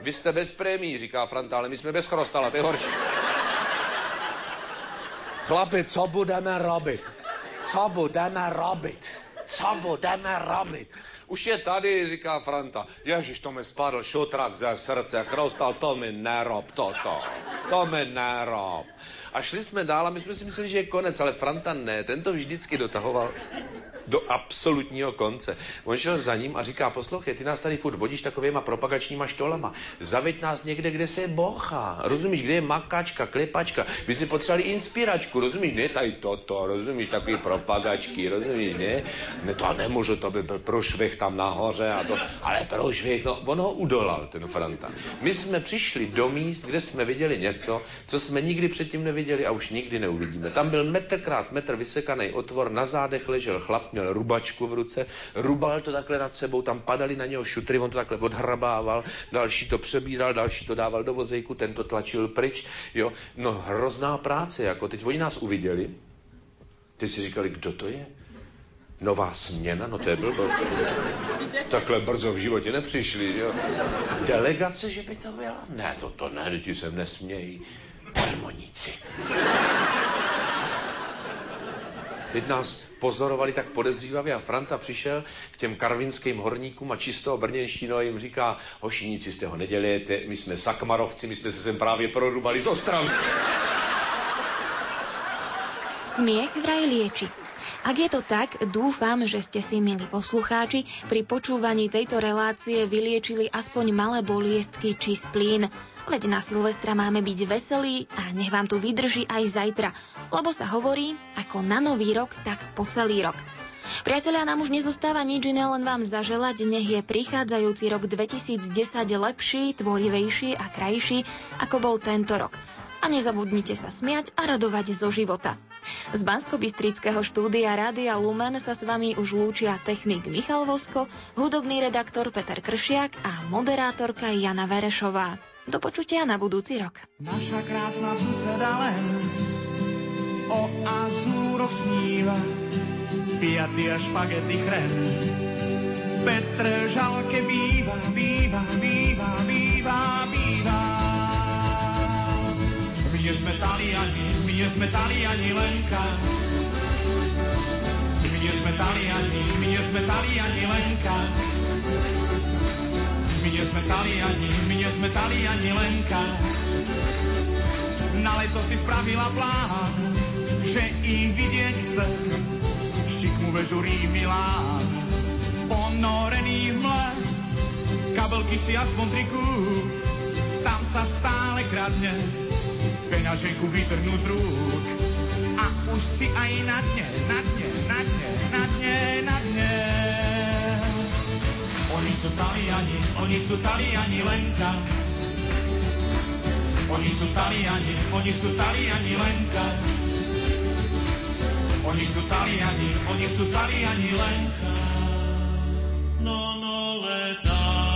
Vy jste bez prémí, říká Franta, ale my jsme bez chrostala, to je horší. Chlapi, co budeme robit? Co budeme robit? Co budeme robit? Už je tady, říká Franta. Ježiš, to mi spadl šutrak ze srdce, chrostal, to mi nerob toto. To mi nerob. A šli jsme dál a my jsme si mysleli, že je konec, ale Franta ne, ten to vždycky dotahoval do absolutního konce. On šel za ním a říká, poslouchej, ty nás tady furt vodíš takovýma propagačníma štolama. Zaveď nás někde, kde se je bocha. Rozumíš, kde je makačka, klepačka. My si potřebovali inspiračku, rozumíš? Ne tady toto, rozumíš, takový propagačky, rozumíš, ne? Ne, to nemůžu, to by byl prošvih tam nahoře a to, ale prošvih, no, on ho udolal, ten Franta. My jsme přišli do míst, kde jsme viděli něco, co jsme nikdy předtím neviděli a už nikdy neuvidíme. Tam byl metr krát metr vysekaný otvor, na zádech ležel chlap, měl rubačku v ruce, rubal to takhle nad sebou, tam padali na něho šutry, on to takhle odhrabával, další to přebíral, další to dával do vozejku, ten to tlačil pryč, jo. No hrozná práce, jako teď oni nás uviděli, ty si říkali, kdo to je? Nová směna? No to je blbost. Takhle brzo v životě nepřišli, jo. Delegace, že by to byla? Ne, to, to ne, ti se nesmějí. Permoníci. Teď nás pozorovali tak podezřívavě a Franta přišel k těm karvinským horníkům a čisto brněnštino jim říká, hošinici z toho nedělejte, my jsme sakmarovci, my jsme se sem právě prorubali z Ostravy. Smiech vraj lieči. Ak je to tak, dúfam, že ste si, milí poslucháči, pri počúvaní tejto relácie vyliečili aspoň malé boliestky či splín. Veď na Silvestra máme byť veselí a nech vám tu vydrží aj zajtra, lebo sa hovorí, ako na nový rok, tak po celý rok. Priatelia, nám už nezostáva nič iné, len vám zaželať, nech je prichádzajúci rok 2010 lepší, tvorivejší a krajší, ako bol tento rok a nezabudnite sa smiať a radovať zo života. Z bansko štúdia Rádia Lumen sa s vami už lúčia technik Michal Vosko, hudobný redaktor Peter Kršiak a moderátorka Jana Verešová. Do počutia na budúci rok. Naša krásna suseda len o azúroch sníva, fiaty a špagety chren. V Petržalke býva, býva, býva, býva, býva. My nie sme Taliani, my nie sme Taliani Lenka. My nie sme Taliani, my nie sme Taliani Lenka. Nie sme Taliani, my nie sme Taliani Lenka. Na leto si spravila plán, že ich vidieť chce. Šikmu vežu Milán, ponorený v mle. Kabelky si aspoň triku, tam sa stále kradne peňaženku vytrhnú z rúk a už si aj na dne, na dne, na dne, na dne, na dne. Sú Taliani, oni sú Taliani Lenka. Oni sú Taliani, oni sú Taliani Lenka. Oni sú Taliani, oni sú Taliani Lenka. No, no, leta.